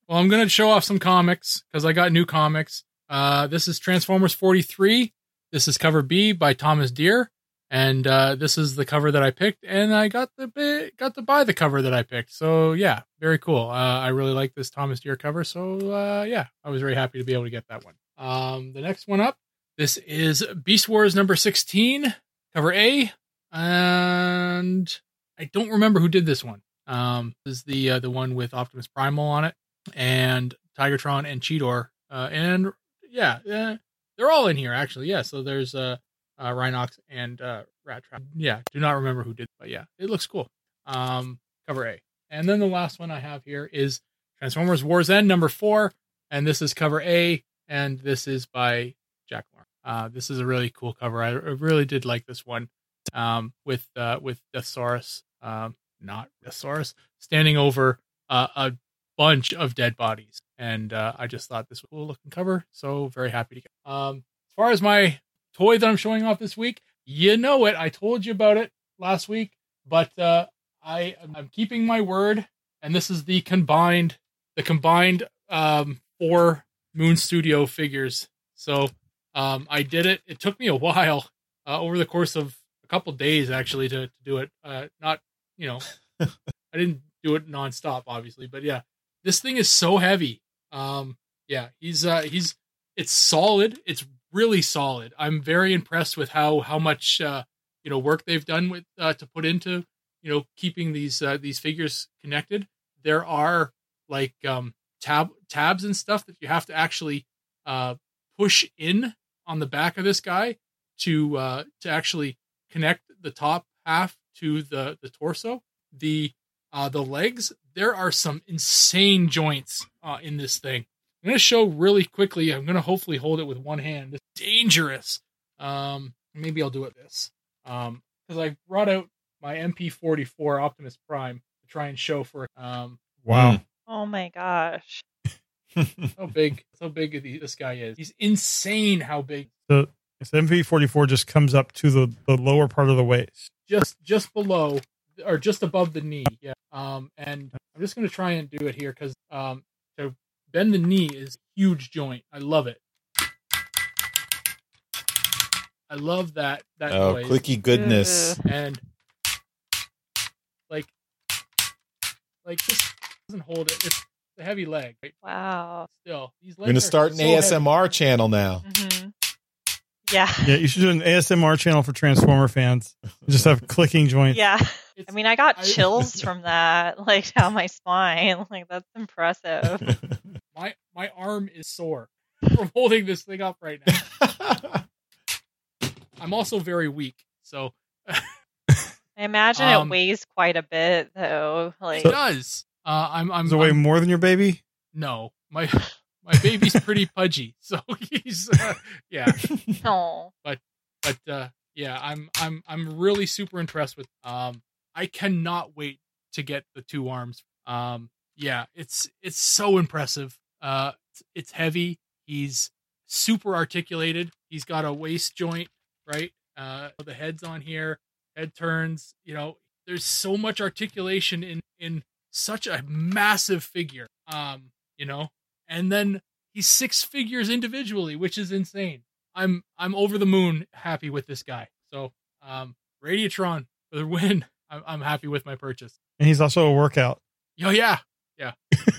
well, I'm going to show off some comics because I got new comics. Uh, this is Transformers 43. This is cover B by Thomas Deere. And uh, this is the cover that I picked, and I got the got to buy the cover that I picked. So yeah, very cool. Uh, I really like this Thomas Deere cover. So uh, yeah, I was very happy to be able to get that one. Um, the next one up, this is Beast Wars number 16, cover A, and I don't remember who did this one. Um, this is the uh, the one with Optimus Primal on it, and Tigertron and Cheetor, uh, and yeah, uh, they're all in here actually. Yeah, so there's uh, uh Rhinox and uh, Rat Trap. Yeah, do not remember who did, but yeah, it looks cool. Um, cover A, and then the last one I have here is Transformers Wars End number four, and this is cover A, and this is by Jack Moore. Uh, this is a really cool cover. I, I really did like this one. Um, with uh, with Deathsaurus, um, not Deathsaurus, standing over uh, a bunch of dead bodies, and uh, I just thought this was a cool looking cover. So very happy to get. Um, as far as my toy that I'm showing off this week, you know it. I told you about it last week, but uh, I I'm keeping my word, and this is the combined the combined um, four Moon Studio figures. So um, I did it. It took me a while uh, over the course of a couple days actually to, to do it. Uh, not you know, I didn't do it nonstop, obviously, but yeah, this thing is so heavy. Um, yeah, he's uh, he's it's solid. It's really solid. I'm very impressed with how how much uh, you know work they've done with uh, to put into you know keeping these uh, these figures connected. There are like um, tab tabs and stuff that you have to actually uh, push in on the back of this guy to uh, to actually connect the top half to the the torso. The uh, the legs there are some insane joints uh, in this thing. I'm gonna show really quickly. I'm gonna hopefully hold it with one hand. It's dangerous. Um, maybe I'll do it this um because I brought out my MP44 Optimus Prime to try and show for um Wow. Oh my gosh. how big how big this guy is. He's insane how big. So MP44 just comes up to the, the lower part of the waist. just just below or just above the knee. Yeah. Um, and I'm just gonna try and do it here because um, to bend the knee is a huge joint. I love it. I love that that Oh, noise. clicky goodness. And like like this doesn't hold it. It's a heavy leg. Right? Wow. Still, these We're gonna start an so heavy. ASMR channel now. hmm Yeah. Yeah, you should do an ASMR channel for Transformer fans. Just have clicking joints. Yeah. It's- I mean, I got I- chills from that, like down my spine. Like that's impressive. My my arm is sore from holding this thing up right now. I'm also very weak, so I imagine Um, it weighs quite a bit, though. Like, it does. Uh, I'm I'm, Does it weigh I'm- more than your baby? no my my baby's pretty pudgy, so he's uh, yeah. oh, But uh, yeah, I'm I'm I'm really super impressed with. Um, I cannot wait to get the two arms. Um, yeah, it's it's so impressive. Uh, it's, it's heavy. He's super articulated. He's got a waist joint, right? Uh, the head's on here. Head turns. You know, there's so much articulation in in such a massive figure. Um, you know, and then he's six figures individually, which is insane. I'm I'm over the moon happy with this guy. So um Radiatron for the win. I'm I'm happy with my purchase. And he's also a workout. Oh yeah. yeah.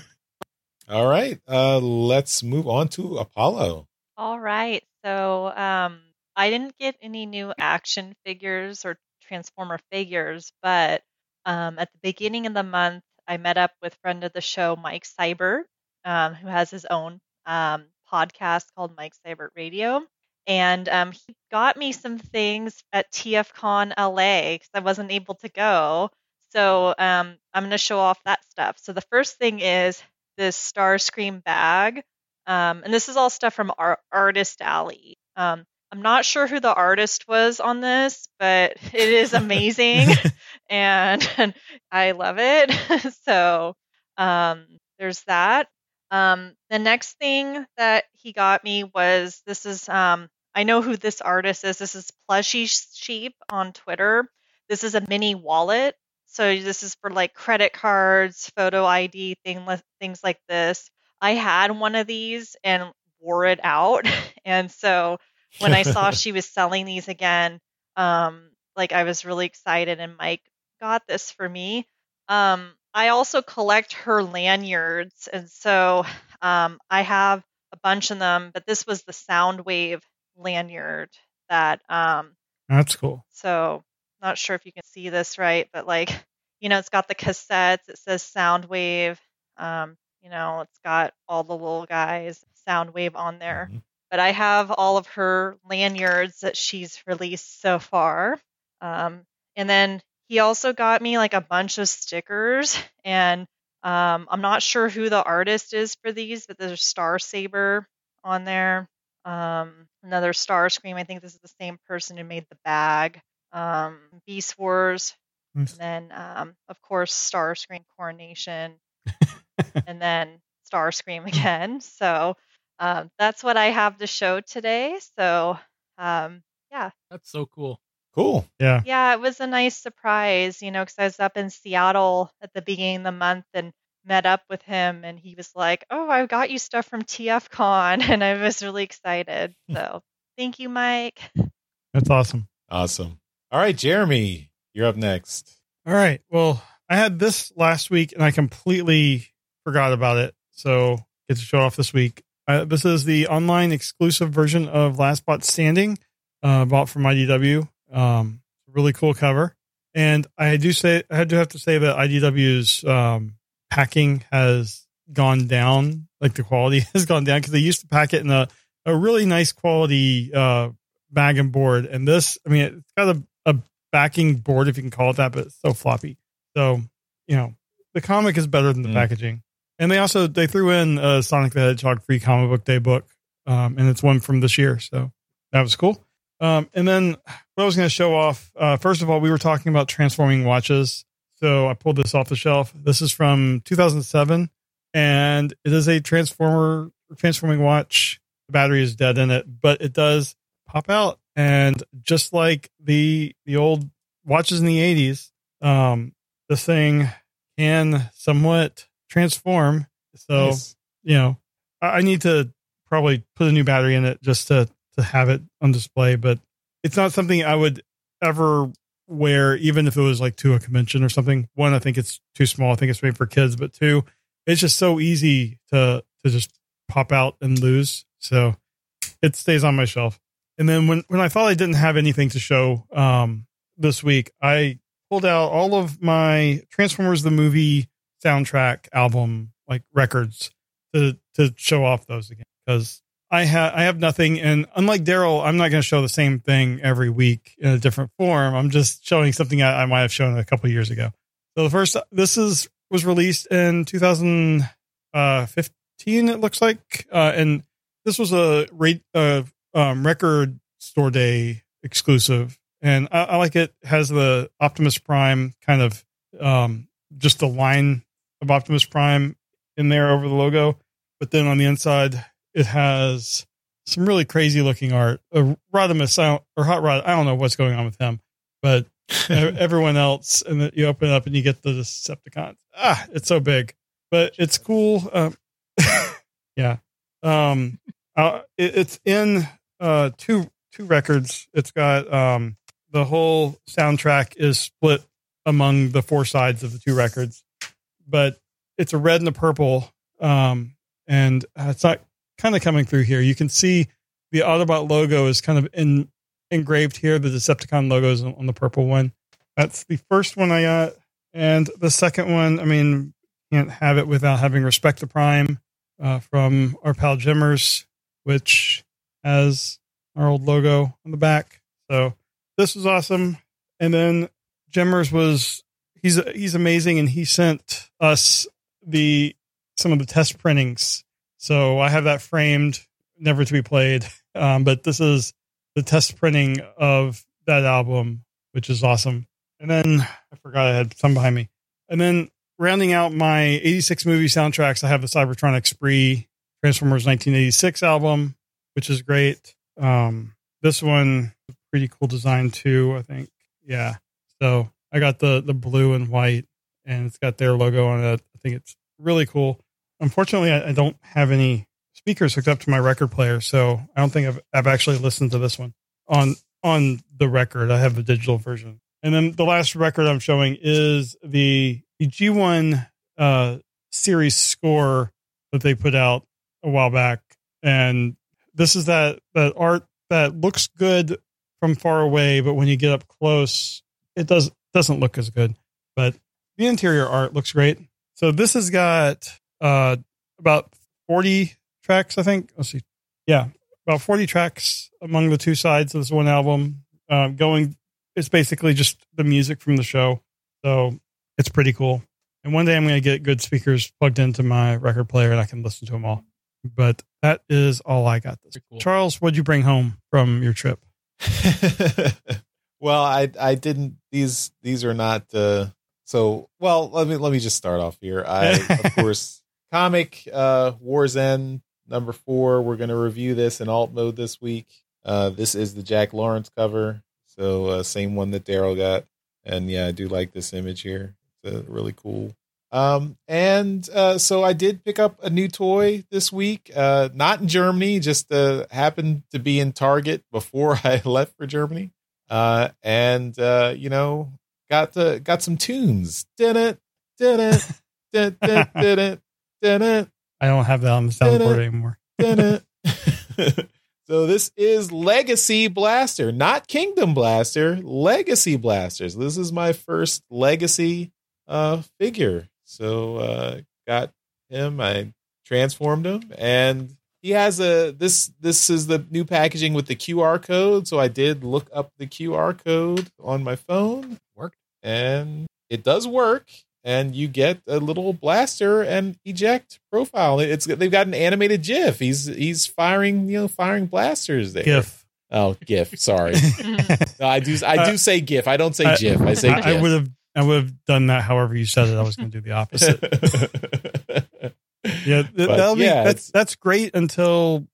All right. Uh, let's move on to Apollo. all right. So, um, I didn't get any new action figures or Transformer figures, but um, at the beginning of the month, I met up with friend of the show, Mike Seibert, um, who has his own um, podcast called Mike Seibert Radio. And um, he got me some things at TFCon LA because I wasn't able to go. So um, I'm going to show off that stuff. So the first thing is this Starscream bag. Um, and this is all stuff from Ar- Artist Alley. Um, I'm not sure who the artist was on this, but it is amazing and I love it. so um, there's that. Um, the next thing that he got me was this is um, I know who this artist is. This is Plushy Sheep on Twitter. This is a mini wallet. So this is for like credit cards, photo ID, thing, things like this. I had one of these and wore it out, and so when I saw she was selling these again, um, like I was really excited, and Mike got this for me. Um, I also collect her lanyards, and so um, I have a bunch of them. But this was the Soundwave lanyard that. Um, That's cool. so not sure if you can see this right, but like you know, it's got the cassettes. It says Soundwave. Um, you know, it's got all the little guys Soundwave on there. Mhm. But I have all of her lanyards that she's released so far. Um, and then he also got me like a bunch of stickers, and um, I'm not sure who the artist is for these, but there's Star Saber on there. Um, another Starscream. I think this is the same person who made the bag. Um, Beast Wars, Nice. and then um, of course Starscream Coronation, and then Starscream again. So um, that's what I have to show today. So um, yeah, That's so cool. Cool. Yeah. yeah, it was a nice surprise, you know, because I was up in Seattle at the beginning of the month and met up with him, and he was like, "Oh, I got you stuff from TFCon," and I was really excited. So thank you, Mike. That's awesome. Awesome. All right, Jeremy, you're up next. All right. Well, I had this last week and I completely forgot about it. So get to show off this week. Uh, this is the online exclusive version of Last Bot Standing, uh, bought from IDW. Um, really cool cover. And I do say, I do have to say that IDW's um, packing has gone down. Like the quality has gone down because they used to pack it in a, a really nice quality uh, bag and board. And this, I mean, it's got a, a backing board, if you can call it that, but it's so floppy. So, you know, the comic is better than the Mm. packaging. And they also they threw in a Sonic the Hedgehog free comic book day book, um, and it's one from this year, so that was cool. Um, and then what I was going to show off, uh, first of all, we were talking about transforming watches, so I pulled this off the shelf. This is from 2007, and it is a transformer transforming watch. The battery is dead in it, but it does pop out, and just like the the old watches in the 80s, um, this thing can somewhat transform. So Nice. you know, I, I need to probably put a new battery in it just to to have it on display. But it's not something I would ever wear, even if it was like to a convention or something. One, I think it's too small. I think it's made for kids. But two, it's just so easy to to just pop out and lose. So it stays on my shelf. And then when when I thought I didn't have anything to show um, this week, I pulled out all of my Transformers the movie soundtrack album like records to to show off those again because I have I have nothing and unlike Daryl, I'm not going to show the same thing every week in a different form. I'm just showing something I, I might have shown a couple years ago. So the first this is was released in 2015. It looks like, uh, and this was a rate uh, um, record store day exclusive, and I, I like it. Has the Optimus Prime kind of um, just the line of Optimus Prime in there over the logo, but then on the inside it has some really crazy looking art. Uh, Rodimus or Hot Rod, I don't know what's going on with him, but everyone else, and then you open it up and you get the Decepticons. Ah, it's so big, but it's cool. Um, yeah, um, uh, it, it's in uh, two two records. It's got um, the whole soundtrack is split among the four sides of the two records, but it's a red and a purple, um, and it's not kind of coming through here. You can see the Autobot logo is kind of in engraved here. The Decepticon logo is on the purple one. That's the first one I got, and the second one. I mean, can't have it without having Respect the Prime uh, from our pal Jimmers, which has our old logo on the back. So this was awesome. And then Jimmers was he's he's amazing, and he sent us the some of the test printings. So I have that framed, never to be played. Um, but this is the test printing of that album, which is awesome. And then I forgot I had some behind me. And then rounding out my 86 movie soundtracks, I have the Cybertronic Spree Transformers 1986 album, which is great. Um, this one, pretty cool design too, I think. Yeah. So I got the the blue and white, and it's got their logo on it. I think it's really cool. Unfortunately, I, I don't have any speakers hooked up to my record player, so I don't think I've I've actually listened to this one on on the record. I have the digital version, and then the last record I'm showing is the the G1 uh, series score that they put out a while back, and this is that that art that looks good from far away, but when you get up close, it does doesn't look as good. But the interior art looks great. So this has got uh, about 40 tracks, I think. Let's see. Yeah, about 40 tracks among the two sides of this one album. Uh, going, it's basically just the music from the show. So it's pretty cool. And one day I'm going to get good speakers plugged into my record player and I can listen to them all. But that is all I got this. Cool. Charles, what'd you bring home from your trip? well, I I didn't these these are not uh so well let me let me just start off here. I of course comic uh War's End number 4 we're going to review this in alt mode this week. Uh this is the Jack Lawrence cover. So uh same one that Daryl got and yeah, I do like this image here. It's a really cool. Um and uh so I did pick up a new toy this week. Uh not in Germany, just uh happened to be in Target before I left for Germany. Uh and uh you know, got the got some tunes. Did it did it did it did it did it I don't have that on the soundboard anymore. did it. So this is Legacy Blaster, not Kingdom Blaster, Legacy Blasters. This is my first Legacy uh figure. So uh got him, I transformed him and he has a this this is the new packaging with the QR code. So I did look up the QR code on my phone. Worked. And it does work. And you get a little blaster and eject profile. It's they've got an animated GIF. He's he's firing, you know, firing blasters there. GIF. Oh, GIF. Sorry. No, I do. I do say GIF. I don't say GIF. I say I, I GIF. would have I would have done that however you said it. I was going to do the opposite. Yeah, th- But, that'll be yeah, that's that's great until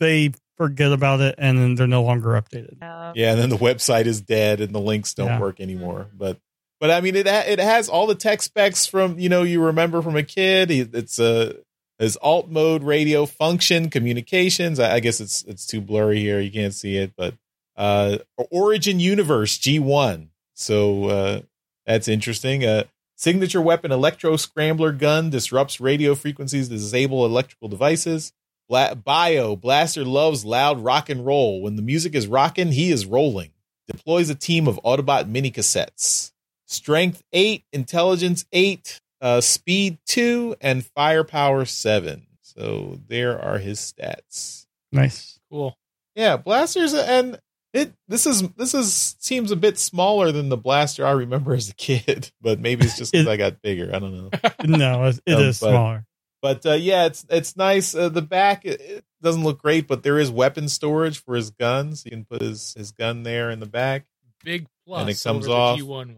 they forget about it and then they're no longer updated. Um, yeah, and then the website is dead and the links don't Yeah. work anymore. But but I mean, it ha- it has all the tech specs from you know you remember from a kid. It's a his alt mode radio function communications. I, I guess it's it's too blurry here. You can't see it, but uh, Origin Universe G one. So uh, that's interesting. Uh, signature weapon electro scrambler gun disrupts radio frequencies to disable electrical devices. Bla- Bio Blaster loves loud rock and roll. When the music is rocking, he is rolling. Deploys a team of Autobot mini cassettes. Strength eight, intelligence eight, uh, speed two, and firepower seven. So there are his stats. Nice. Cool. Yeah, blasters and it. This is this is seems a bit smaller than the blaster I remember as a kid, but maybe it's just because It- I got bigger. I don't know. No, it, it Um, is but- smaller. But uh, yeah, it's it's nice. Uh, the back it, it doesn't look great, but there is weapon storage for his guns. He can put his his gun there in the back. Big plus. And it comes over off. The G1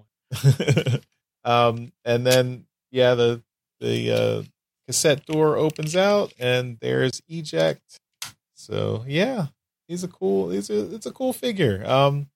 one. um, and then yeah, the the uh, cassette door opens out, and there's eject. So yeah, he's a cool. He's a it's a cool figure. Um,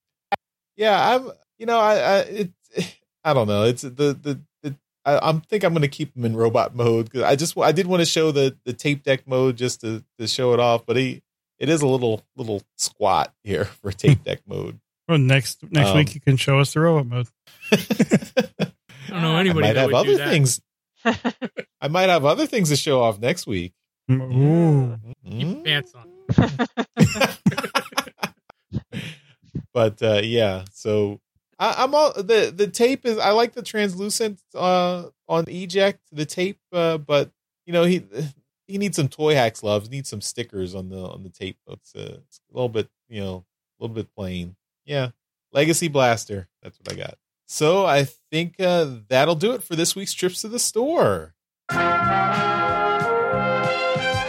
yeah, I'm. You know, I I it. I don't know. It's the the. the I I'm think I'm going to keep him in robot mode because I just I did want to show the the tape deck mode just to to show it off, but he it is a little little squat here for tape deck mode. Well, next next Um, week you can show us the robot mode. I don't know anybody. I anybody might that have would do other that. things. I might have other things to show off next week. Ooh. Keep your Mm. pants on. but uh, yeah, so I, I'm all the the tape is. I like the translucent uh, on eject the tape, uh, but you know he he needs some toy hacks loves. Needs some stickers on the on the tape. It's, uh, it's a little bit you know a little bit plain. Yeah, Legacy Blaster. That's what I got. So I think uh, that'll do it for this week's trips to the store.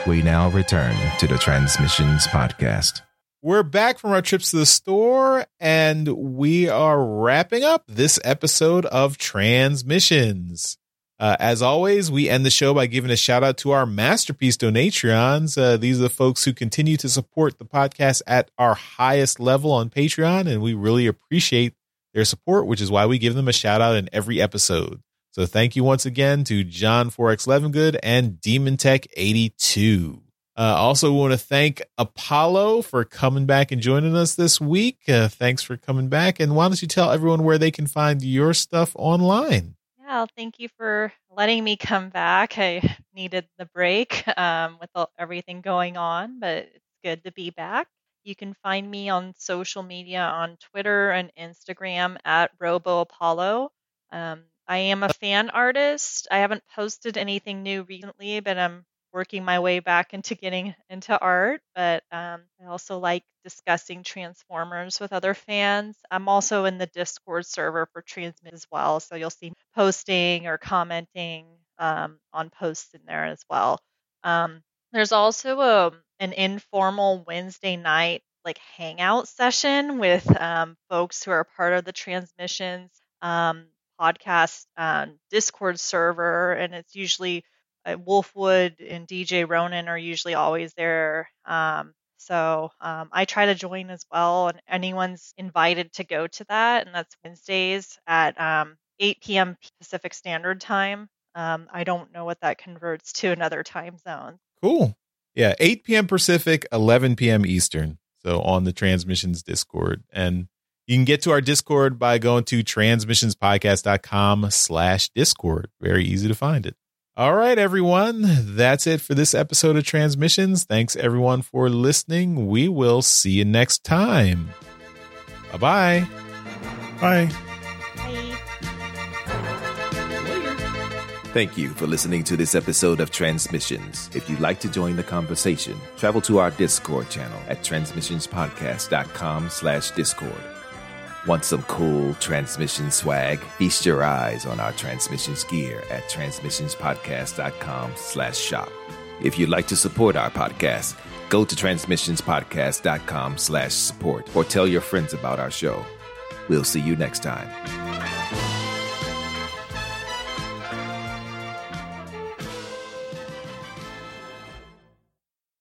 We now return to the Transmissions Podcast. We're back from our trips to the store and we are wrapping up this episode of Transmissions. Uh, as always, we end the show by giving a shout out to our masterpiece Donatreons. Uh, these are the folks who continue to support the podcast at our highest level on Patreon, and we really appreciate their support, which is why we give them a shout out in every episode. So thank you once again to John Forex Levengood and Demon Tech 82. Uh, also, want to thank Apollo for coming back and joining us this week. Uh, thanks for coming back. And why don't you tell everyone where they can find your stuff online? Yeah, thank you for letting me come back. I needed the break um, with all, everything going on, but it's good to be back. You can find me on social media on Twitter and Instagram at Robo Apollo. Um, I am a fan artist. I haven't posted anything new recently, but I'm working my way back into getting into art. But um, I also like discussing Transformers with other fans. I'm also in the Discord server for Transmit as well, so you'll see me posting or commenting um, on posts in there as well. Um, there's also a an informal Wednesday night like hangout session with um, folks who are part of the transmissions um, podcast um, Discord server, and it's usually uh, Wolfwood and DJ Ronan are usually always there. Um, so um, I try to join as well, and anyone's invited to go to that, and that's Wednesdays at um, 8 p.m. Pacific Standard Time. Um, I don't know what that converts to another time zone. Cool. Yeah, 8 p.m. Pacific, 11 p.m. Eastern. So on the Transmissions Discord. And you can get to our Discord by going to transmissionspodcast.com slash Discord. Very easy to find it. All right, everyone. That's it for this episode of Transmissions. Thanks, everyone, for listening. We will see you next time. Bye-bye. Bye. Bye. Thank you for listening to this episode of Transmissions. If you'd like to join the conversation, travel to our Discord channel at transmissionspodcast.com slash Discord. Want some cool transmission swag? Feast your eyes on our transmissions gear at transmissionspodcast.com slash shop. If you'd like to support our podcast, go to transmissionspodcast.com slash support or tell your friends about our show. We'll see you next time.